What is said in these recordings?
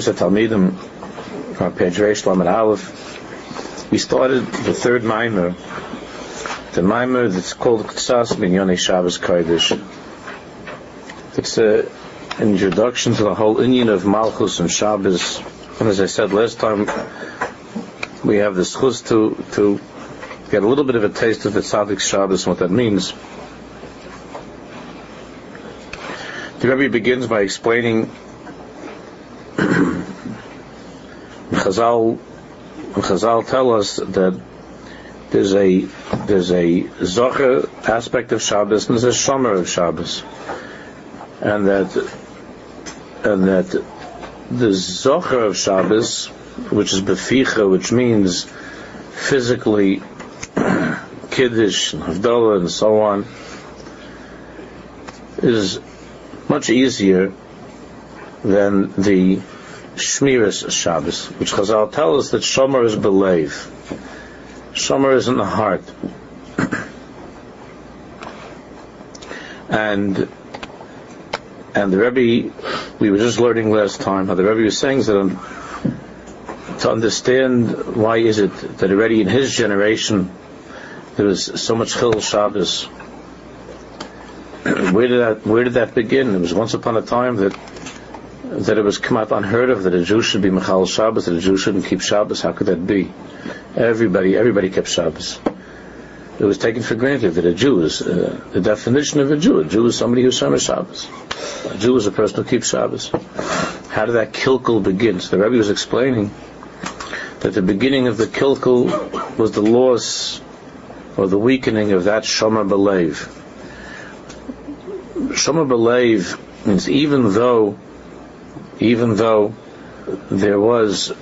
Talmidim, Lamed Aleph, we started the third mimer, the mimer that's called Ktsas Minyone Shabbos Kodesh. It's an introduction to the whole Indian of Malchus and Shabbos. And as I said last time, we have the schus to, to get a little bit of a taste of the Tzaddik Shabbos and what that means. The Rebbe begins by explaining Chazal, Chazal tell us that there's a there's a zocher aspect of Shabbos and there's a shomer of Shabbos, and that and that the zocher of Shabbos, which is beficha, which means physically kiddush havdalah and so on, is much easier than the Shmiras Shabbos, which Chazal tell us that Shomer is believe. Shomer is in the heart. and and the Rebbe, we were just learning last time how the Rebbe was saying that um, to understand why is it that already in his generation there was so much Chil Shabbos. where did that Where did that begin? It was once upon a time that that it was come out unheard of that a Jew should be Mechal Shabbos, that a Jew shouldn't keep Shabbos. How could that be? Everybody, everybody kept Shabbos. It was taken for granted that a Jew is uh, the definition of a Jew. A Jew is somebody who's Shomer Shabbos. A Jew is a person who keeps Shabbos. How did that kilkel begin? So the Rebbe was explaining that the beginning of the kilkel was the loss or the weakening of that Shomer Belev. Shomer Belev means even though even though there was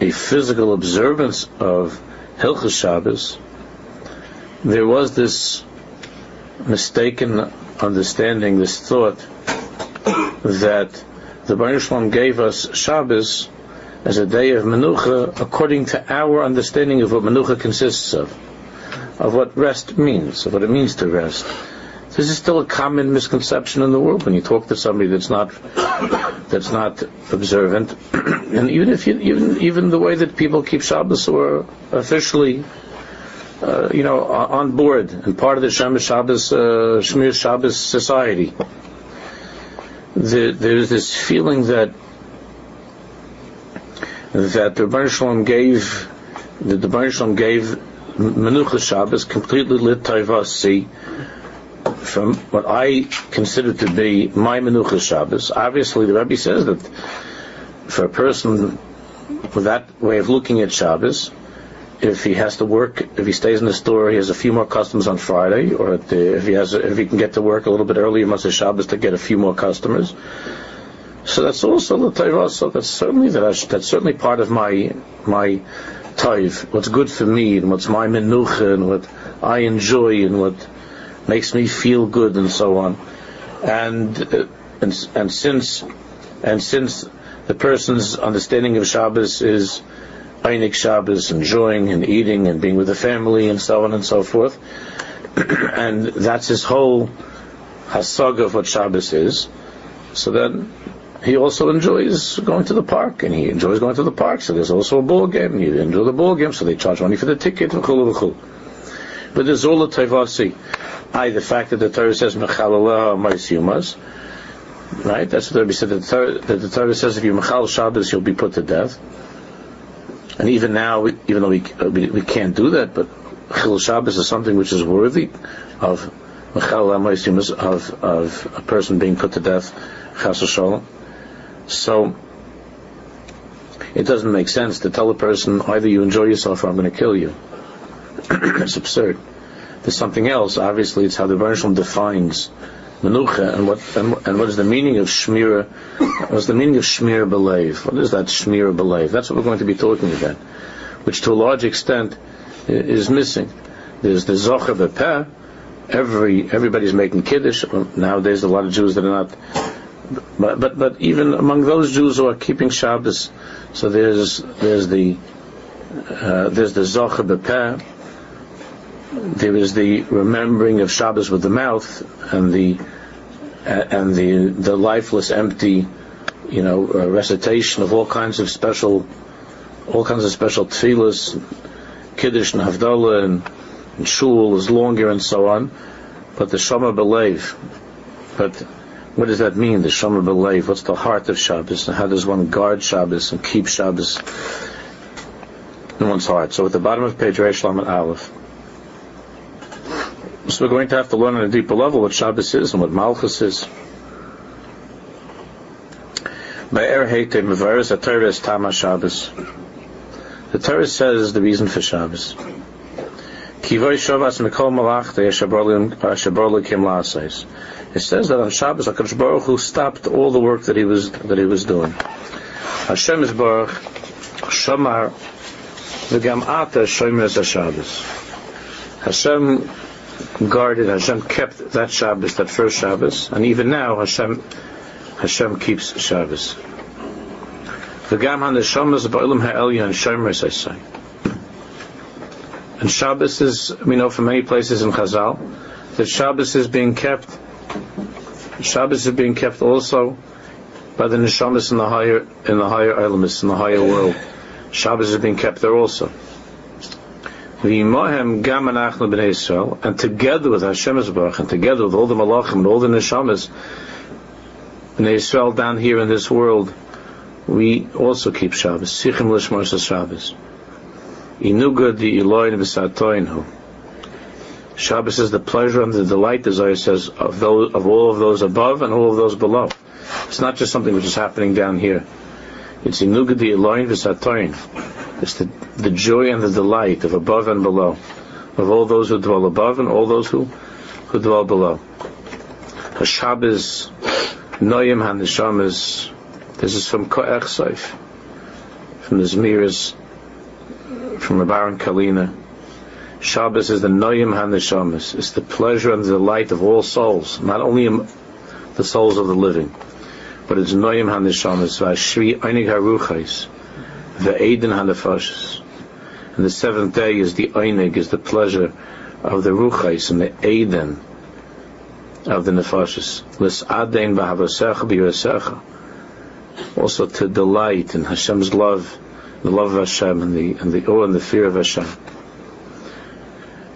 a physical observance of Hilchas Shabbos, there was this mistaken understanding, this thought that the Baruch gave us Shabbos as a day of Menucha according to our understanding of what Menucha consists of, of what rest means, of what it means to rest. This is still a common misconception in the world when you talk to somebody that's not that's not observant, and even if you, even even the way that people keep Shabbos or officially, uh, you know, on board and part of the Shem Shabbos uh, Shabbos society, the, there's this feeling that that the Shalom gave that the Shalom gave Menucha Shabbos completely lit Taivasi from what I consider to be my Menucha Shabbos, obviously the Rebbe says that for a person with that way of looking at Shabbos, if he has to work, if he stays in the store, he has a few more customers on Friday, or the, if he has, if he can get to work a little bit earlier, have Shabbos to get a few more customers. So that's also the Torah. So that's certainly that that's certainly part of my my taiv. What's good for me and what's my menucha and what I enjoy and what makes me feel good and so on. And, uh, and, and since, and since the person's understanding of Shabbos is Einik Shabbos, enjoying and eating and being with the family and so on and so forth, and that's his whole hasag of what Shabbos is, so then he also enjoys going to the park, and he enjoys going to the park. So there's also a ball game. and You enjoy the ball game, so they charge money for the ticket. But there's all the tevasi. I, the fact that the Torah says mechalalah ma'is right? That's what Rebbe said. That the, Torah, that the Torah says if you mechal Shabbos, you'll be put to death. And even now, we, even though we, we, we can't do that, but chil Shabbos is something which is worthy of mechalalah ma'is of of a person being put to death, chas shalom. So it doesn't make sense to tell a person either you enjoy yourself or I'm going to kill you. it's absurd there's something else. Obviously, it's how the Rebbe defines menucha and what and, and, what is the meaning of shmira? What's the meaning of shmir belev? What is that shmir belev? That's what we're going to be talking about, which to a large extent is missing. There's the zocher bepeh. Every everybody's making kiddush nowadays. A lot of Jews that are not. But, but but even among those Jews who are keeping Shabbos, so there's there's the uh, there's the zocher bepeh there is the remembering of Shabbos with the mouth and the uh, and the the lifeless, empty you know, recitation of all kinds of special, all kinds of special tefillahs, kiddush and havdalah and, and shul is longer and so on. But the shama believe. But what does that mean? The shama believe. What's the heart of Shabbos? And how does one guard Shabbos and keep Shabbos in one's heart? So at the bottom of page Reish Lamed Aleph. So we're going to have to learn on a deeper level what Shabbos is and what Malchus is. The Torah says the reason for Shabbos. It says that on Shabbos HaKadosh Baruch Hu stopped all the work that he was that he was doing. Hashem is Baruch Shamar V'gam Ata Shomer Shabbos. Hashem guarded, Hashem kept that Shabbos, that first Shabbos, and even now Hashem Hashem keeps Shabbos. V'gam HaNeshamas Ba'olam Ha'elyon Shomer say. And Shabbos is, we know from many places in Chazal, that Shabbos is being kept, Shabbos is being kept also by the Neshamas in the higher, in the higher elements, in the higher world. Shabbos is being kept there also. And together with Hashem Baruch, and together with all the Malachim and all the Neshamas, in Israel down here in this world, we also keep Shabbos. Sichim Lishmar Shabbos. Inuga di Eloin v'satoinhu. Shabbos is the pleasure and the delight, as I says, of, those, of all of those above and all of those below. It's not just something which is happening down here. It's inuga di Eloin v'satoin. It's the, the joy and the delight of above and below, of all those who dwell above and all those who, who dwell below. Shabbos, Noyim HaNeshamas, this is from Ko'ech Seif, from the Zmiras, from the Baron Kalina. Shabbos is the Noyim HaNeshamas. It's the pleasure and the delight of all souls, not only the souls of the living, but it's Noyim HaNeshamas, Vashri Einig HaRuchais, the Aiden HaNefashis. And the seventh day is the Einig, is the pleasure of the Ruchais and the Aiden of the Nefashis. Lis Adein B'Havasecha B'Yirasecha. Also to delight in Hashem's love the love of Hashem and the and the awe and the fear of Hashem.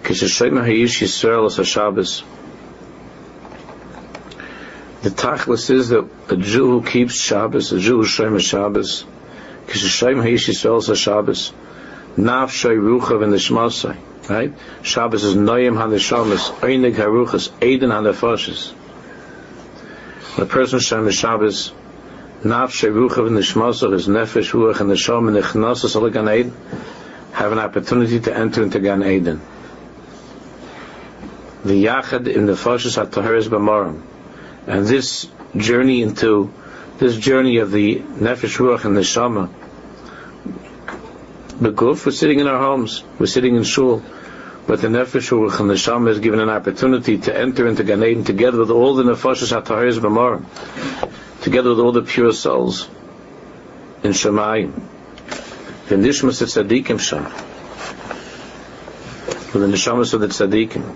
The tachlis is that a Jew who keeps Shabbos, a Jew who Shem Shabbos, Kishashem Hayish Yisrael Shabbos, Nafshay Ruchav in the Shmasai, right? Shabbos is Noyim HaNeshamas, Einig HaRuchas, Eden HaNefashis. The person Shem Shabbos nafshe ruchav in the shmasach is nefesh ruach and the shom and the chnasas al gan Eden have an opportunity to enter into Gan Eden. The yachad in the fashis at-taharis b'maram. And this journey into, this journey of the nefesh ruach and the shama, beguf, we're sitting in our homes, we're sitting in shul, but the nefesh ruach and the shama is given an opportunity to enter into Gan Eden together with all the nefashis at-taharis b'maram together with all the pure souls in Shemayim. The nishmas of tzaddikim sham. With the neshamas of the tzaddikim.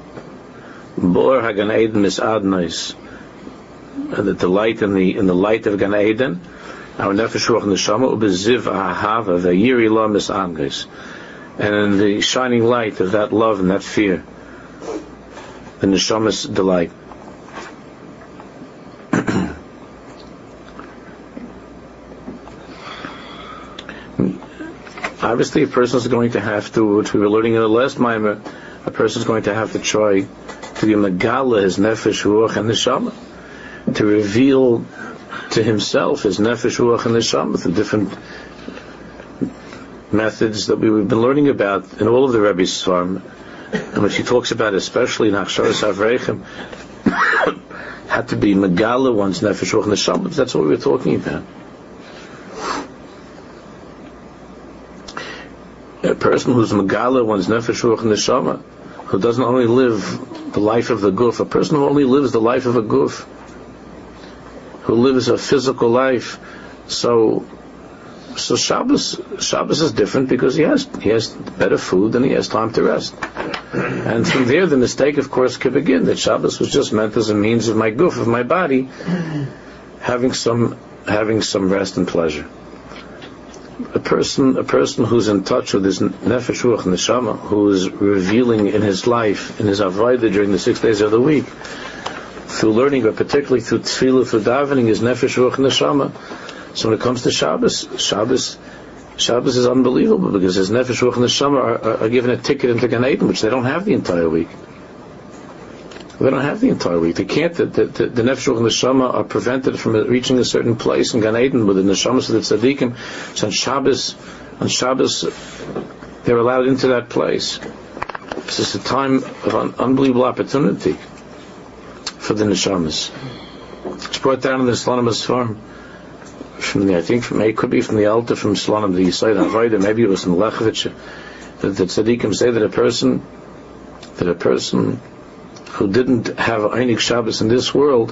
Bor hagan Eden is adnais. And the delight in the in the light of Gan Eden, our nefesh ruach neshama ubeziv ahava v'yiri lam is angais. And in the shining light of that love and that fear, the neshamas delight. obviously a person is going to have to, which we were learning in the last mimer, a person is going to have to try to be megala his nefesh, ruach, and neshama, to reveal to himself his nefesh, ruach, and neshama, the different methods that we've been learning about in all of the Rebbe's farm, and which he talks about especially in Achsharas Avreichem, had to be megala one's nefesh, ruach, neshama. That's what we were talking about. a person who's megala one's nefesh ruach neshama, who doesn't only live the life of the goof, a person who only lives the life of a goof, who lives a physical life, so so Shabbos Shabbos is different because he has he has better food and he has time to rest. And from there, the mistake, of course, could begin that Shabbos was just meant as a means of my goof, of my body, having some having some rest and pleasure. A person, a person who's in touch with his nefesh ruach neshama, who is revealing in his life, in his avodah during the six days of the week, through learning, but particularly through tefillah, through davening, is nefesh ruach neshama. So when it comes to Shabbos, Shabbos, Shabbos is unbelievable because his nefesh ruach neshama are, are, are given a ticket into Gan Eden, which they don't have the entire week. They don't have the entire week. They can't. The, the, the, the nefesh and the neshama are prevented from reaching a certain place in Gan Eden with the neshamas of the tzaddikim. So on Shabbos, on Shabbos, they're allowed into that place. This is a time of unbelievable opportunity for the neshamas. It's brought down in the Slonimus farm from the, I think from, it could be from the altar from Slonim, the Yesod HaAvodah, maybe it was in Lechevich, that the tzaddikim say that a person, that a person who didn't have Einik Shabbos in this world,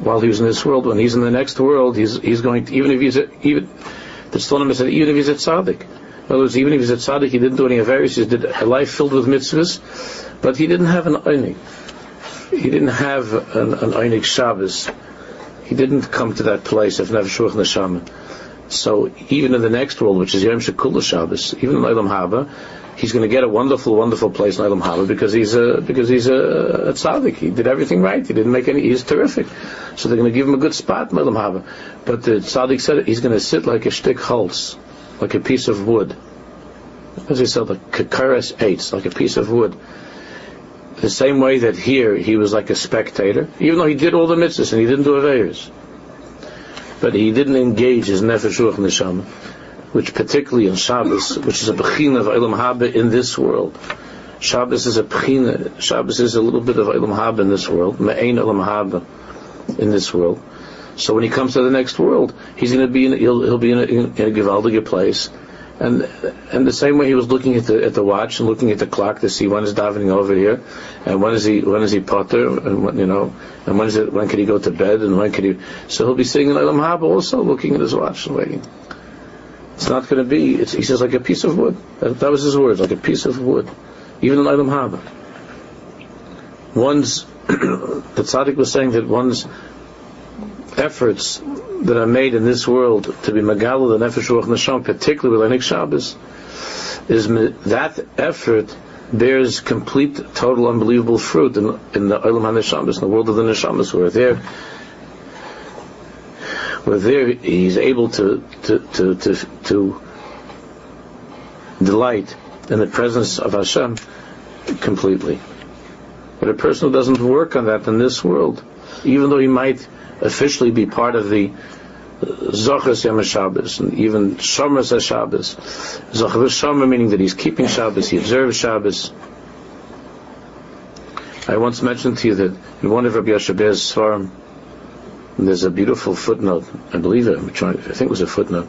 while he was in this world, when he's in the next world, he's he's going to, even if he's a, even the Slonim said even if he's at tzaddik. In other words, even if he's at tzaddik, he didn't do any avarice, he did a life filled with mitzvahs, but he didn't have an Einik. He didn't have an, an Einik Shabbos. He didn't come to that place of Nefesh Neshama. So even in the next world, which is Yom Shekula Shabbos, even in Olam Haba, he's going to get a wonderful, wonderful place in Olam Haba because he's a because he's a, a tzaddik. He did everything right. He didn't make any. He's terrific. So they're going to give him a good spot in Olam Haba. But the tzaddik said he's going to sit like a shtick holz, like a piece of wood. As he said, like kakaras eitz, like a piece of wood. The same way that here he was like a spectator, even though he did all the mitzvahs and he didn't do avayers. But he didn't engage his nefesh ruach neshama which particularly in Shabbos, which is a bechina of Olam Haba in this world. Shabbos is a bechina, Shabbos is a little bit of Olam Haba in this world, Me'ain Olam Haba in this world. So when he comes to the next world, he's going to be in, he'll, he'll be in a, in a place. And, and the same way he was looking at the, at the watch and looking at the clock to see when is davening over here, and when is he, when is he potter, and when, you know, and when is it, when can he go to bed, and when can he, so he'll be sitting in Olam Haba also looking at his watch and waiting. It's not going to be, he says, like a piece of wood. That, that, was his words, like a piece of wood. Even in Ilam Haba. One's, the tzaddik was saying that one's efforts that are made in this world to be Magala, the Nefesh Ruach Nasham, particularly with Enik Shabbos, is that effort bears complete, total, unbelievable fruit in, in the Olam HaNeshamas, in the world of the Neshamas, where there where there he's able to, to, to, to, to delight in the presence of Hashem completely. But a person who doesn't work on that in this world, even though he might officially be part of the Zochas Yom Shabbos, and even Shomras Shabbos. Zochas Shomer meaning that he's keeping Shabbos, he observes Shabbos. I once mentioned to you that in one of Rabbi Yashabez's Svarim, there's a beautiful footnote, I believe it, I think it was a footnote,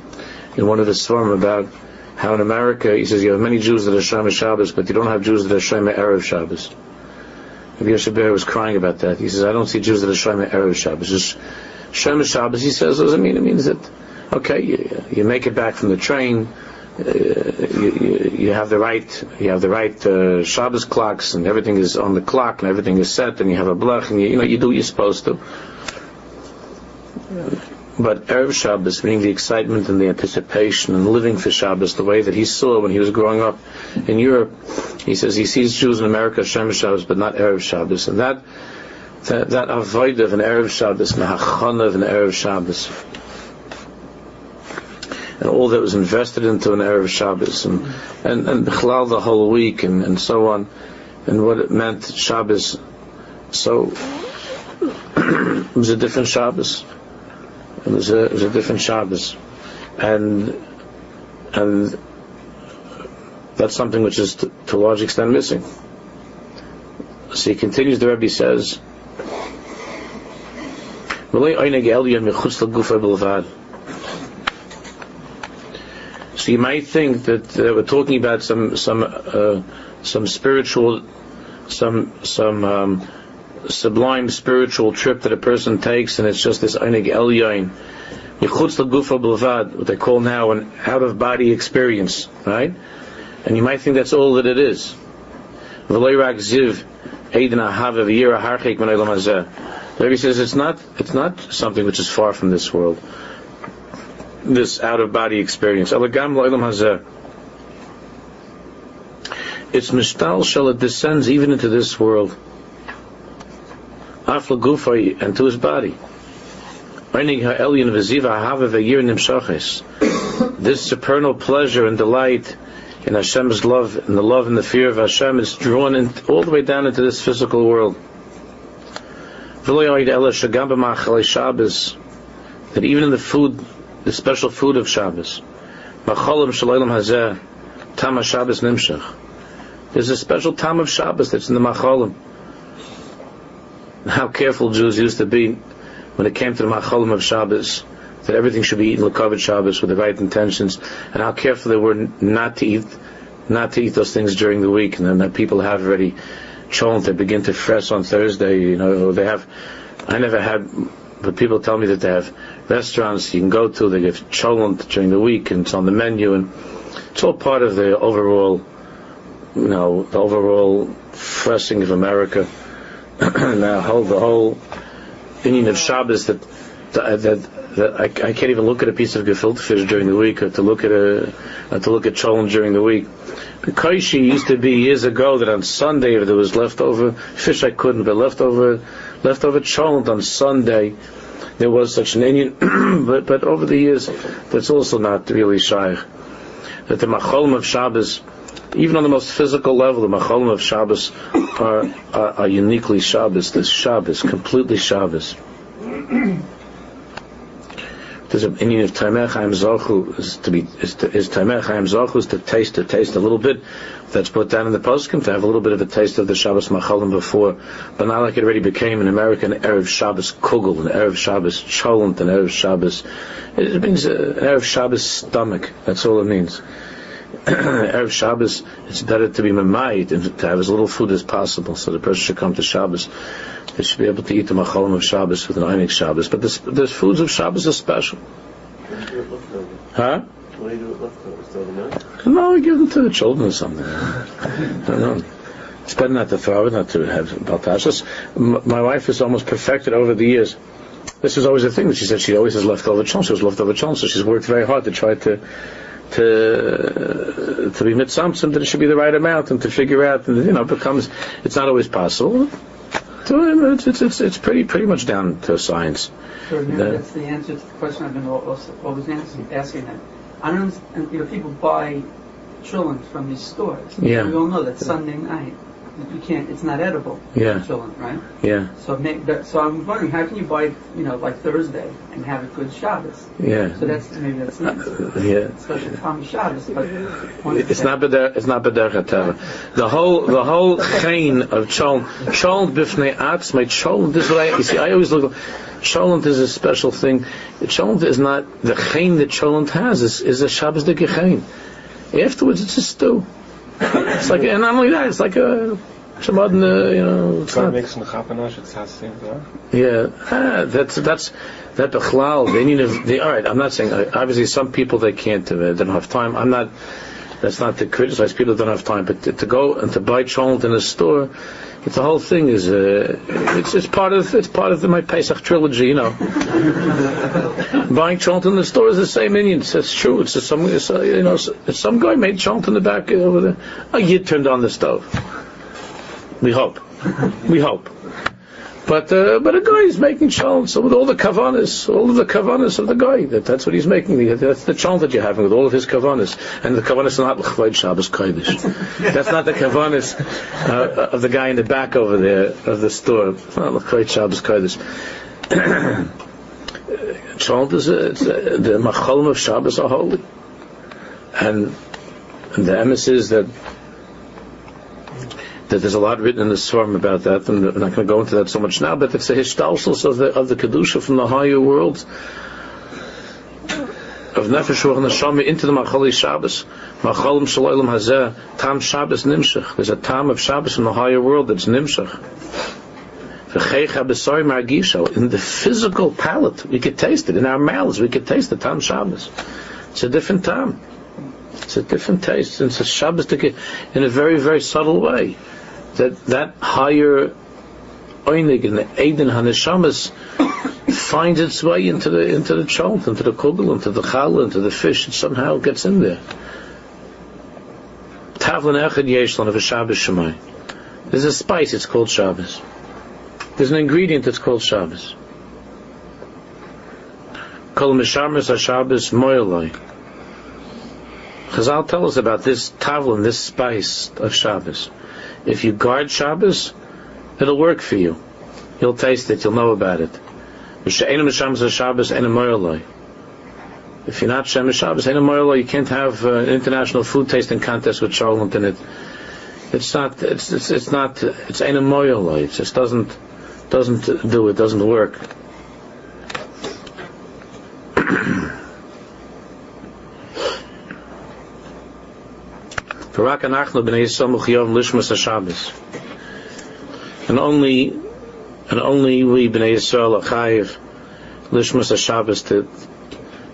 in one of his form about how in America, he says you have many Jews that are Shema Shabbos, but you don't have Jews that are Shema Erev Shabbos. Rabbi Yashaber was crying about that. He says, I don't see Jews that are Shema Erev Shabbos. Just Shema Shabbos, he says, what does it mean? It means that, okay, you, you make it back from the train, uh, you, you, you, have the right, you have the right uh, Shabbos clocks, and everything is on the clock, and everything is set, and you have a blech, and you, you know, you do what you're supposed to. But Erev Shabbos, meaning the excitement and the anticipation and living for Shabbos, the way that he saw when he was growing up in Europe, he says he sees Jews in America Shem Shabbos, but not Erev Shabbos. And that, that, that avoid of an Erev Shabbos, mehachana of an Erev Shabbos, and all that was invested into an Erev Shabbos, and, and, and the whole week, and, and so on, and what it meant Shabbos. So, it was a different Shabbos. It was a, it was a different Shabbos. And, and that's something which is to, to a large extent missing. So he continues, the Rebbe says, so you might think that uh, we're talking about some some uh, some spiritual some some um, sublime spiritual trip that a person takes, and it's just this einig elyon, yichutz lagufa b'levad, what they call now an out-of-body experience, right? And you might think that's all that it is. ziv, Rebbe says it's not it's not something which is far from this world, this out of body experience. Elagam lo'ilam hazeh. It's mishtal shel it descends even into this world. Afla gufay and to his body. This supernal pleasure and delight in Hashem's love, and the love and the fear of Hashem is drawn in, all the way down into this physical world. That even in the food, the special food of Shabbos, There's a special time of Shabbos that's in the macholim. How careful Jews used to be when it came to the macholim of Shabbos that everything should be eaten l'kavod Shabbos with the right intentions, and how careful they were not to eat, not to eat those things during the week, and then that people have already cholent, they begin to fresh on Thursday, you know, they have, I never had, but people tell me that they have restaurants you can go to, they give cholent during the week, and it's on the menu, and it's all part of the overall, you know, the overall freshing of America. now, whole, the whole opinion of Shabbos that that, that I, I, can't even look at a piece of gefilte fish during the week, or to look at a to look at cholent during the week. Kaishi used to be years ago that on Sunday if there was leftover fish I couldn't, but leftover leftover cholent on Sunday there was such an Indian, but but over the years that's also not really shy. That the macholim of Shabbos, even on the most physical level, the macholim of Shabbos are, are, are uniquely Shabbos. This Shabbos, completely Shabbos. There's an Indian of Taimeh Chaim Zochu is to be is, to, is Zochu is to taste to taste a little bit. That's put down in the poskim to have a little bit of a taste of the Shabbos Machalim before, but not like it already became an American erev Shabbos kugel, an erev Shabbos cholent, an erev Shabbos. It means an erev Shabbos stomach. That's all it means. Erev Shabbos, it's better to be mamayit and to have as little food as possible, so the person should come to Shabbos they should be able to eat the machalim of Shabbos with an Einik Shabbos. But the foods of Shabbos are special. Huh? What do you do with? No, we give them to the children or something. I don't know. It's better not to throw it, not to have baltashas. My wife has almost perfected over the years. This is always a thing that she said she always has leftover chance. She has leftover chance, so she's worked very hard to try to to to be mitzamtzim that it should be the right amount and to figure out and you know becomes it's not always possible so it's, it's, it's, it's pretty pretty much down to science. Sure, that's the answer to the question I've been always, always asking them. I don't, you know, people buy children from these stores. Yeah. We all know that Sunday night you can't. It's not edible. Yeah. Children, right? Yeah. So, so I'm wondering, how can you buy, you know, like Thursday and have a good Shabbos? Yeah. So that's maybe that's not uh, yeah. time Shabbos, but it's not beder. It's not beder The whole the whole chain of cholent cholent bifnei atz my cholent. This is what I you see. I always look. Cholent is a special thing. Cholent is not the chain that cholent has. Is, is a Shabbos de. Afterwards, it's a stew. It's like, and not only that, it's like a Shabbat, you know. It's not, makes chapanash. It's has same Yeah, ah, that's that's that bechlal. They need to. They, all right, I'm not saying obviously some people they can't. They don't have time. I'm not. That's not to criticize people that don't have time, but to, to go and to buy cholent in a store, it's the whole thing is uh, it's it's part of it's part of the, my Pesach trilogy, you know. Buying cholent in the store is the same Indians. It's true. It's some it's, uh, you know some guy made cholent in the back over there. A yid turned on the stove. We hope. We hope. But uh, but a guy is making cholent, so with all the kavanas, all of the kavanas of the guy, that, that's what he's making. That's the cholent that you're having with all of his kavanas, and the kavanas are not l'chvayid Shabbos kodesh. that's not the kavanas uh, of the guy in the back over there of the store. Not l'chvayid Shabbos kodesh. cholent is a, a, the machalim of Shabbos are holy, and, and the emes is that that there's a lot written in the Svarim about that, and I'm not going to go into that so much now, but it's a hishtalsels of the, of the Kedusha from the higher world of Nefesh Ruach Neshama into the Machali Shabbos. Machalim Shalolim Hazeh, Tam Shabbos Nimshach. There's a Tam of Shabbos in the higher world that's Nimshach. In the physical palate, we could taste it. In our mouths, we could taste the Tam Shabbos. It's a different Tam. It's a different taste. It's a Shabbos in a very, very subtle way that that higher oinig and the Eden Haneshamas finds its way into the into the cholent, into the kugel, into the chal, into the fish. It somehow gets in there. Tavlin echad yeshlan of a Shabbos Shemai. There's a spice. It's called Shabbos. There's an ingredient that's called Shabbos. Kol mishamas Shabbos moyeloi. Chazal tell us about this tavlin, this spice of Shabbos. If you guard Shabbos, it'll work for you. You'll taste it. You'll know about it. If you're not Shem Shabbos, you can't have uh, an international food tasting contest with Charlotte in it. It's not. It's it's, it's not. It's a It just doesn't doesn't do it. Doesn't work. And only and only we bnei Yisrael are chayiv lishmas Shabbos to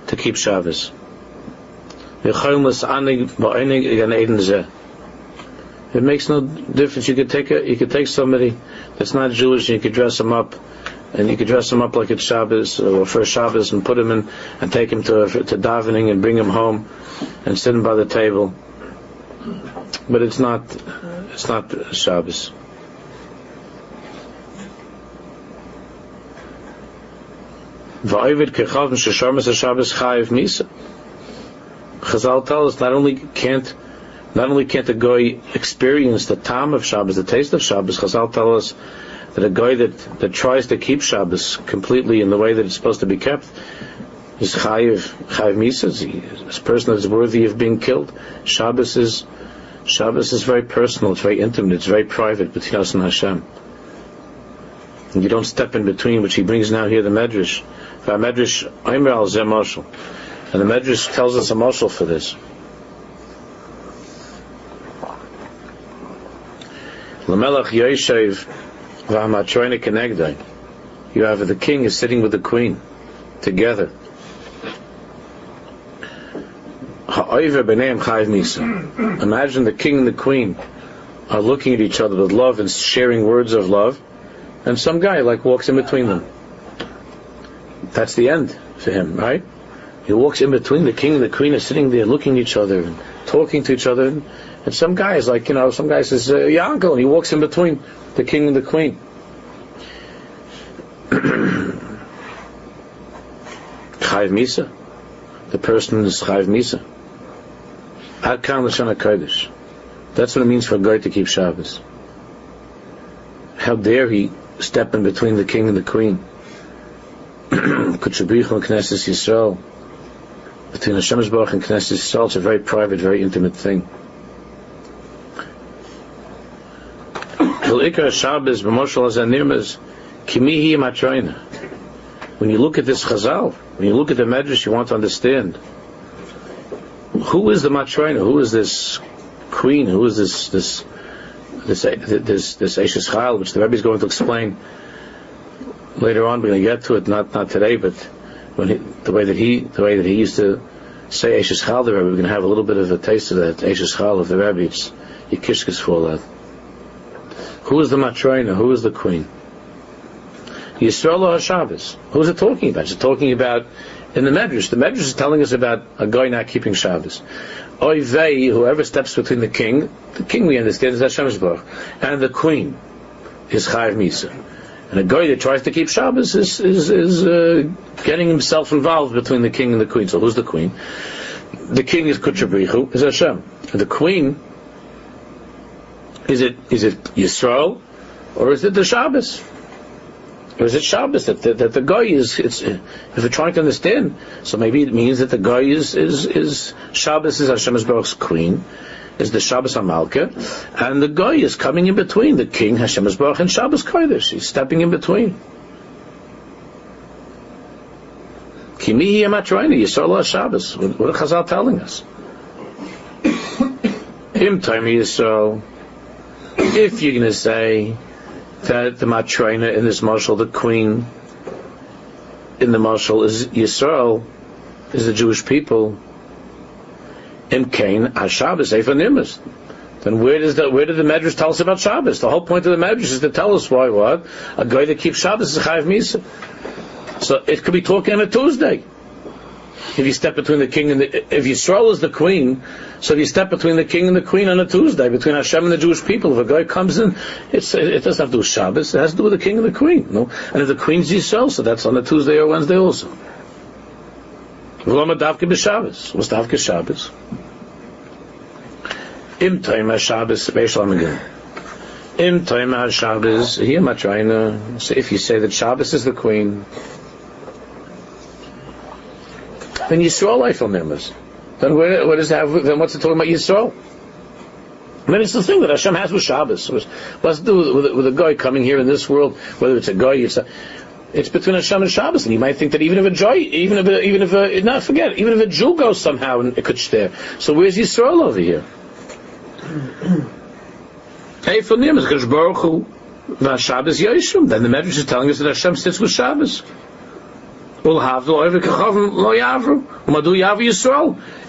to keep Shabbos. It makes no difference. You could take a, you could take somebody that's not Jewish and you could dress him up, and you could dress him up like it's Shabbos or for Shabbos and put him in and take him to to davening and bring him home and sit him by the table. But it's not it's not Shabbos. Va'ovid kechav shesharmas Shabbos chayiv misa. Chazal tell us not only can't not only can't a guy experience the time of Shabbos, the taste of Shabbos, Chazal tell us that a guy that, that tries to keep Shabbos completely in the way that it's supposed to be kept is chayiv chayiv misa. This person is worthy of being killed. Shabbos is Shabbos is very personal. It's very intimate. It's very private between us and Hashem. And you don't step in between, which he brings now here the Medrash. Medrash Aimer al And the Medrash tells us a mashal for this. Lamelach Yoshev v'hamatroina kenegdai. You have the king is sitting with the queen together. Imagine the king and the queen are looking at each other with love and sharing words of love, and some guy like walks in between them. That's the end for him, right? He walks in between the king and the queen are sitting there looking at each other and talking to each other. And, and some guy is like, you know, some guy says, uh, yeah, uncle, and he walks in between the king and the queen. Chayv Misa. The person is Chayv Misa. Adkan Lashon HaKodesh. That's what it means for a guy to keep Shabbos. How dare he step in between the king and the queen? Kudsha Brich Hu and Knesset Yisrael. Between Hashem Baruch and Knesset Yisrael, it's a very private, very intimate thing. When you look at this Chazal, when you look at the Medrash, you want to understand who is the Matroina? Who is this queen? Who is this this this this this Ashes Chal, which the Rebbe is going to explain later on. We're going to get to it, not not today, but when he, the way that he the way that he used to say Ashes Chal, the Rebbe, we're going to have a little bit of a taste of that Ashes Chal of the Rebbe. It's Yikishkas for that. Who is the Matroina? Who is the queen? Yisrael or Shabbos? Who is it talking about? Is it talking about in the Medrash? The Medrash is telling us about a guy not keeping Shabbos. Oy vei, whoever steps between the king, the king we understand is Hashem Baruch, and the queen is Chayiv Misa. And a guy that tries to keep Shabbos is is, is uh, getting himself involved between the king and the queen. So who's the queen? The king is Kudsha Brich Hu, is Hashem. And the queen, is it is it Yisrael, or is it the Shabbos? Or is it Shabbos that, that, that the guy is? If we're trying to understand, so maybe it means that the guy is is is Shabbos is Hashem Baruch's queen, is the Shabbos Amalka, and the guy is coming in between the king Hashem Baruch and Shabbos Kodesh. He's stepping in between. Kimihi Amatrayna Yisrael Shabbos. What are Chazal telling us? Him time Yisrael. If you're going to say that the Matrayna in this marshal, the queen in the marshal is Yisrael, is the Jewish people, Im Kain Hashabbos Eifanimus. then where does the where did the Medrash tell us about Shabbos? The whole point of the Medrash is to tell us why what a guy that keeps Shabbos is a chayiv misa. So it could be talking on a Tuesday. If you step between the king and the, if Yisrael is the queen, so if you step between the king and the queen on a Tuesday, between Hashem and the Jewish people, if a guy comes in, it doesn't have to do with Shabbos, it has to do with the king and the queen, no? And if the queen's Yisrael, so that's on a Tuesday or Wednesday also. What's davke Shabbos? Im HaShabbos, Beishalam again. Im Toim HaShabbos, here so if you say that Shabbos is the queen, then Yisrael Eiffel Nimbus. Then what, what does that, then what's it talking about Yisrael? I mean, it's the thing that Hashem has with Shabbos. What's to do with, with, a guy coming here in this world, whether it's a guy, it's a, it's between Hashem and Shabbos, and you might think that even if a joy, even if a, even if a, not forget, even if a Jew goes somehow and it could stare. So where's Yisrael over here? Hey, the Kadosh Baruch Hu, Shabbos. Then the Medrash is telling us that Hashem sits with Shabbos.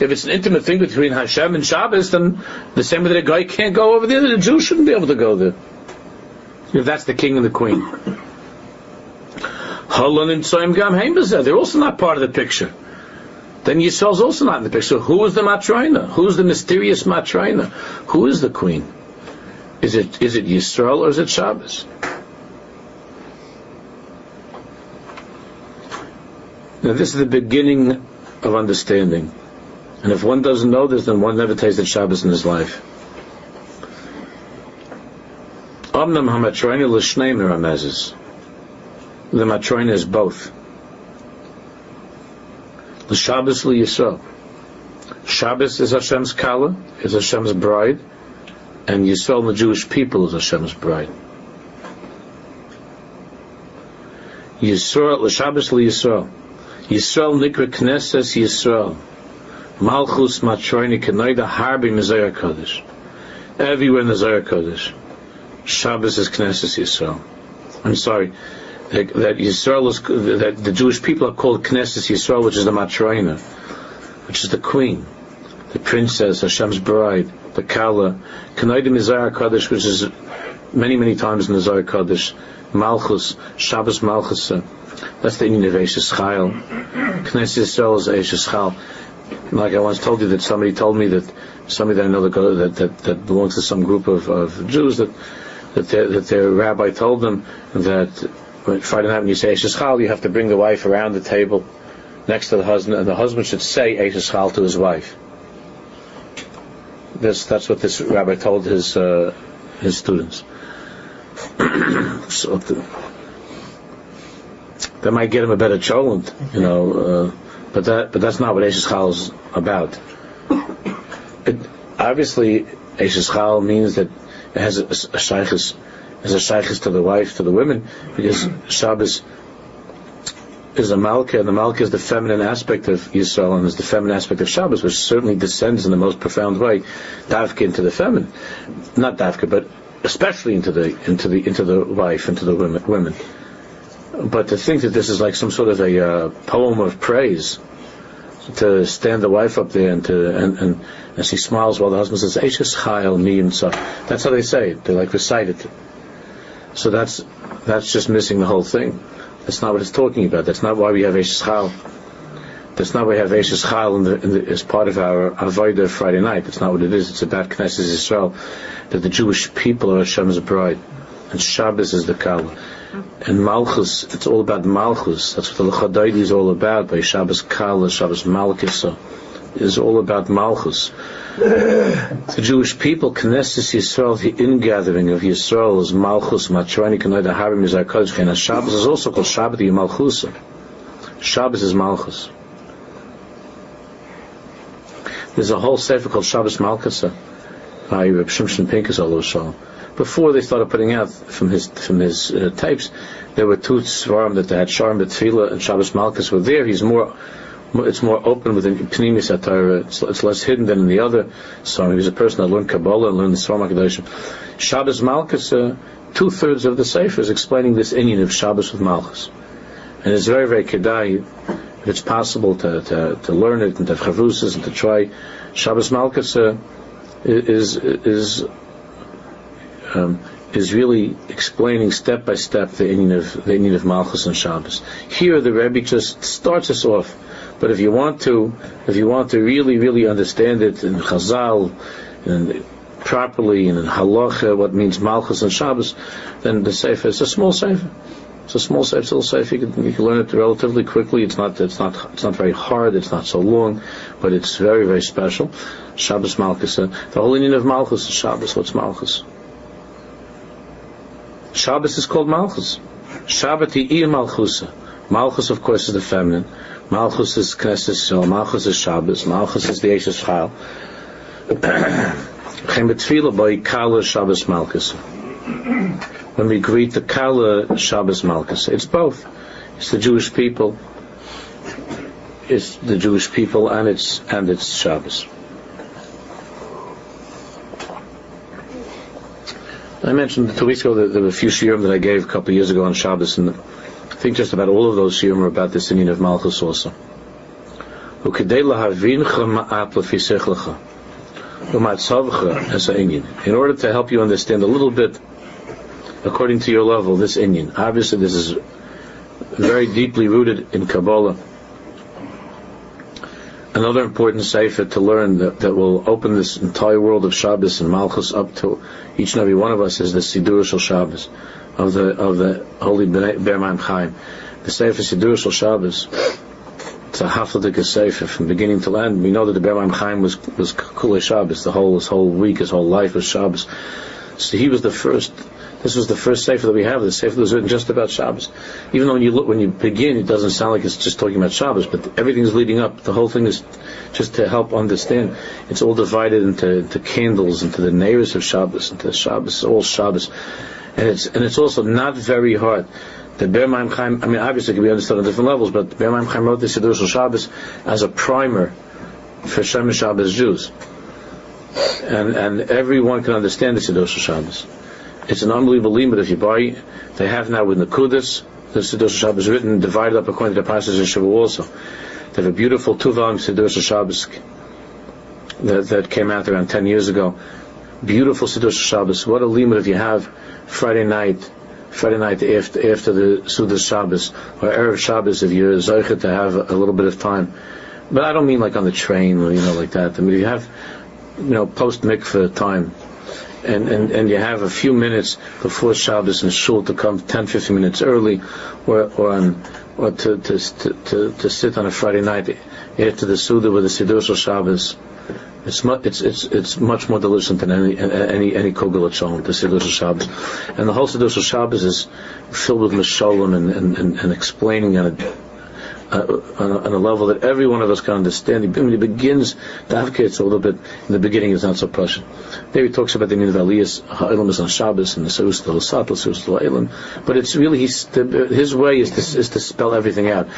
If it's an intimate thing between Hashem and Shabbos, then the same way that a guy can't go over there, the Jew shouldn't be able to go there. If that's the king and the queen. And They're also not part of the picture. Then Yisrael's also not in the picture. Who is the Matrina? Who's the mysterious Matrina? Who is the queen? Is it is it Yisrael or is it Shabbos? Now this is the beginning of understanding. And if one doesn't know this, then one never tasted Shabbos in his life. Omnam hamatroina l'shnei miramezes. The matroina is both. The Shabbos Yisrael. Shabbos is Hashem's kala, is Hashem's bride, and Yisrael, the Jewish people, is Hashem's bride. Yisrael, Shabbos Yisrael. Yisrael nikra knesses Yisrael. Malchus matroini kenoida harbi mizayah kodesh. Everywhere in the Zohar Kodesh. Shabbos is Knesset Yisrael. I'm sorry. That, that Yisrael is, that the Jewish people are called Knesset Yisrael, which is the Matroina, which is the queen, the princess, Hashem's bride, the Kala. Kenoidim Mizayah Kodesh, which is many, many times in the Zohar Kodesh. Malchus, Shabbos Malchus. Uh, That's the Indian of Eishes. Knesset Yisrael is. Like I once told you that somebody told me that somebody that I know that that, that, that belongs to some group of, of Jews that that their, that their rabbi told them that when Friday night when you say Eishes you have to bring the wife around the table next to the husband, and the husband should say Eishes to his wife. This, that's what this rabbi told his uh, his students. so that might get him a better cholent, you know. Uh, but that but that's not what Eishes Chal is about. It, obviously, Eishes Chal means that it has a, a shaykhis, a shaykhis to the wife, to the women, because Shabbos is a malka, and the malka is the feminine aspect of Yisrael, and is the feminine aspect of Shabbos, which certainly descends in the most profound way, davka into the feminine, not davka, but especially into the into the into the wife, into the women. women. But to think that this is like some sort of a uh, poem of praise, to stand the wife up there and to and, and, and she smiles while the husband says Eishes Chayil so that's how they say it. They like recite it. So that's that's just missing the whole thing. That's not what it's talking about. That's not why we have Eishes Chayil. That's not why we have Eishes Chayil as part of our Avodah Friday night. That's not what it is. It's about Knesset Israel, that the Jewish people are Hashem's bride, and Shabbos is the Kala. And Malchus, it's all about Malchus. That's what the Lechadaidi is all about by Shabbos Kala, Shabbos Malchus. is all about Malchus. the Jewish people, Knesset Yisrael, the ingathering of Yisrael is Malchus, Matrani Kanoida Harim is Kodesh, and Shabbos is also called Shabbat Malchus. Shabbos is Malchus. There's a whole sefer called Shabbos Malchus by Reb Shimshon Pincus Shalom before they started putting out from his from his uh, tapes, there were two svarim that they had Sharm Betfila and Shabbos Malchus were there. He's more, it's more open within Pnimis Atara. It's, it's less hidden than in the other svarim. He was a person that learned Kabbalah and learned the Svarim Hakadoshim. Shabbos Malchus, uh, two thirds of the sefer is explaining this Indian of Shabbos with Malchus, and it's very very kedai. If it's possible to, to, to learn it and to have and to try Shabbos Malchus. Uh, is is um, is really explaining step by step the inyan of the inyan of Malchus and Shabbos. Here, the Rebbe just starts us off, but if you want to, if you want to really, really understand it in Chazal and properly and in Halacha, what means Malchus and Shabbos, then the Sefer is a small Sefer. It's a small Sefer, little Sefer. You can, you can learn it relatively quickly. It's not, it's not, it's not very hard. It's not so long, but it's very, very special. Shabbos Malchus. The whole inyan of Malchus is Shabbos. What's Malchus? Shabbos is called Malchus. Shabbat i Malchusa. Malchus, of course, is the feminine. Malchus is Knesset Yisrael. Malchus is Shabbos. Malchus is the Eshes Chal. Shabbos Malchus. When we greet the Kala Shabbos Malchus, it's both. It's the Jewish people. It's the Jewish people and it's and it's Shabbos. I mentioned two weeks ago that there were a few shiurim that I gave a couple of years ago on Shabbos, and I think just about all of those shiurim are about this inyan of Malchus also. In order to help you understand a little bit, according to your level, this inyan. Obviously, this is very deeply rooted in Kabbalah another important sefer to learn that, that will open this entire world of Shabbos and Malchus up to each and every one of us is the Sidur Shal Shabbos of the of the Holy Ber Maim Chaim. The sefer Sidur Shal Shabbos. It's a hafladik sefer from beginning to end. We know that the Ber Maim Chaim was was Kulei Shabbos. The whole his whole week, his whole life was Shabbos. So he was the first this was the first sefer that we have. The sefer was written just about Shabbos. Even though when you look, when you begin, it doesn't sound like it's just talking about Shabbos, but everything is leading up. The whole thing is just to help understand. It's all divided into, into candles, into the neighbors of Shabbos, into Shabbos, all Shabbos, and it's and it's also not very hard. The Ber Maim Chaim, I mean, obviously it can be understood on different levels, but Ber Maim Chaim wrote the Siddur Shabbos as a primer for Shem Shabbos Jews. And, and everyone can understand the Siddur Shabbos. It's an unbelievable limit if you buy. They have now with the Kudus, the Siddur Shabbos written, divided up according to the passages in Shavuot also. They have a beautiful two volume Siddur Shabbos that, that came out around 10 years ago. Beautiful Siddur Shabbos. What a limit if you have Friday night, Friday night after, after the Siddur Shabbos, or Erev Shabbos if you're Zoichet to have a, little bit of time. But I don't mean like on the train or, you know, like that. I mean, if you have, you know, post mikveh time, and, and, and you have a few minutes before Shabbos and Shul to come 10, 15 minutes early, or, or, on, or to, to, to, to, sit on a Friday night after the Suda with the Siddur Shabbos, it's, mu- it's, it's, it's much more delicious than any, any, any Kogel the Siddur Shabbos. And the whole Siddur Shabbos is filled with Mishalim and, and, and, and explaining on a on, a, on, a, level that every one of us can understand. When he begins to advocate a little bit in the beginning, it's not so Prussian. There he talks about the need of Ha'ilam is on Shabbos, and the Hosat, Serus to Ha'ilam. But it's really, his, way is to, is to spell everything out.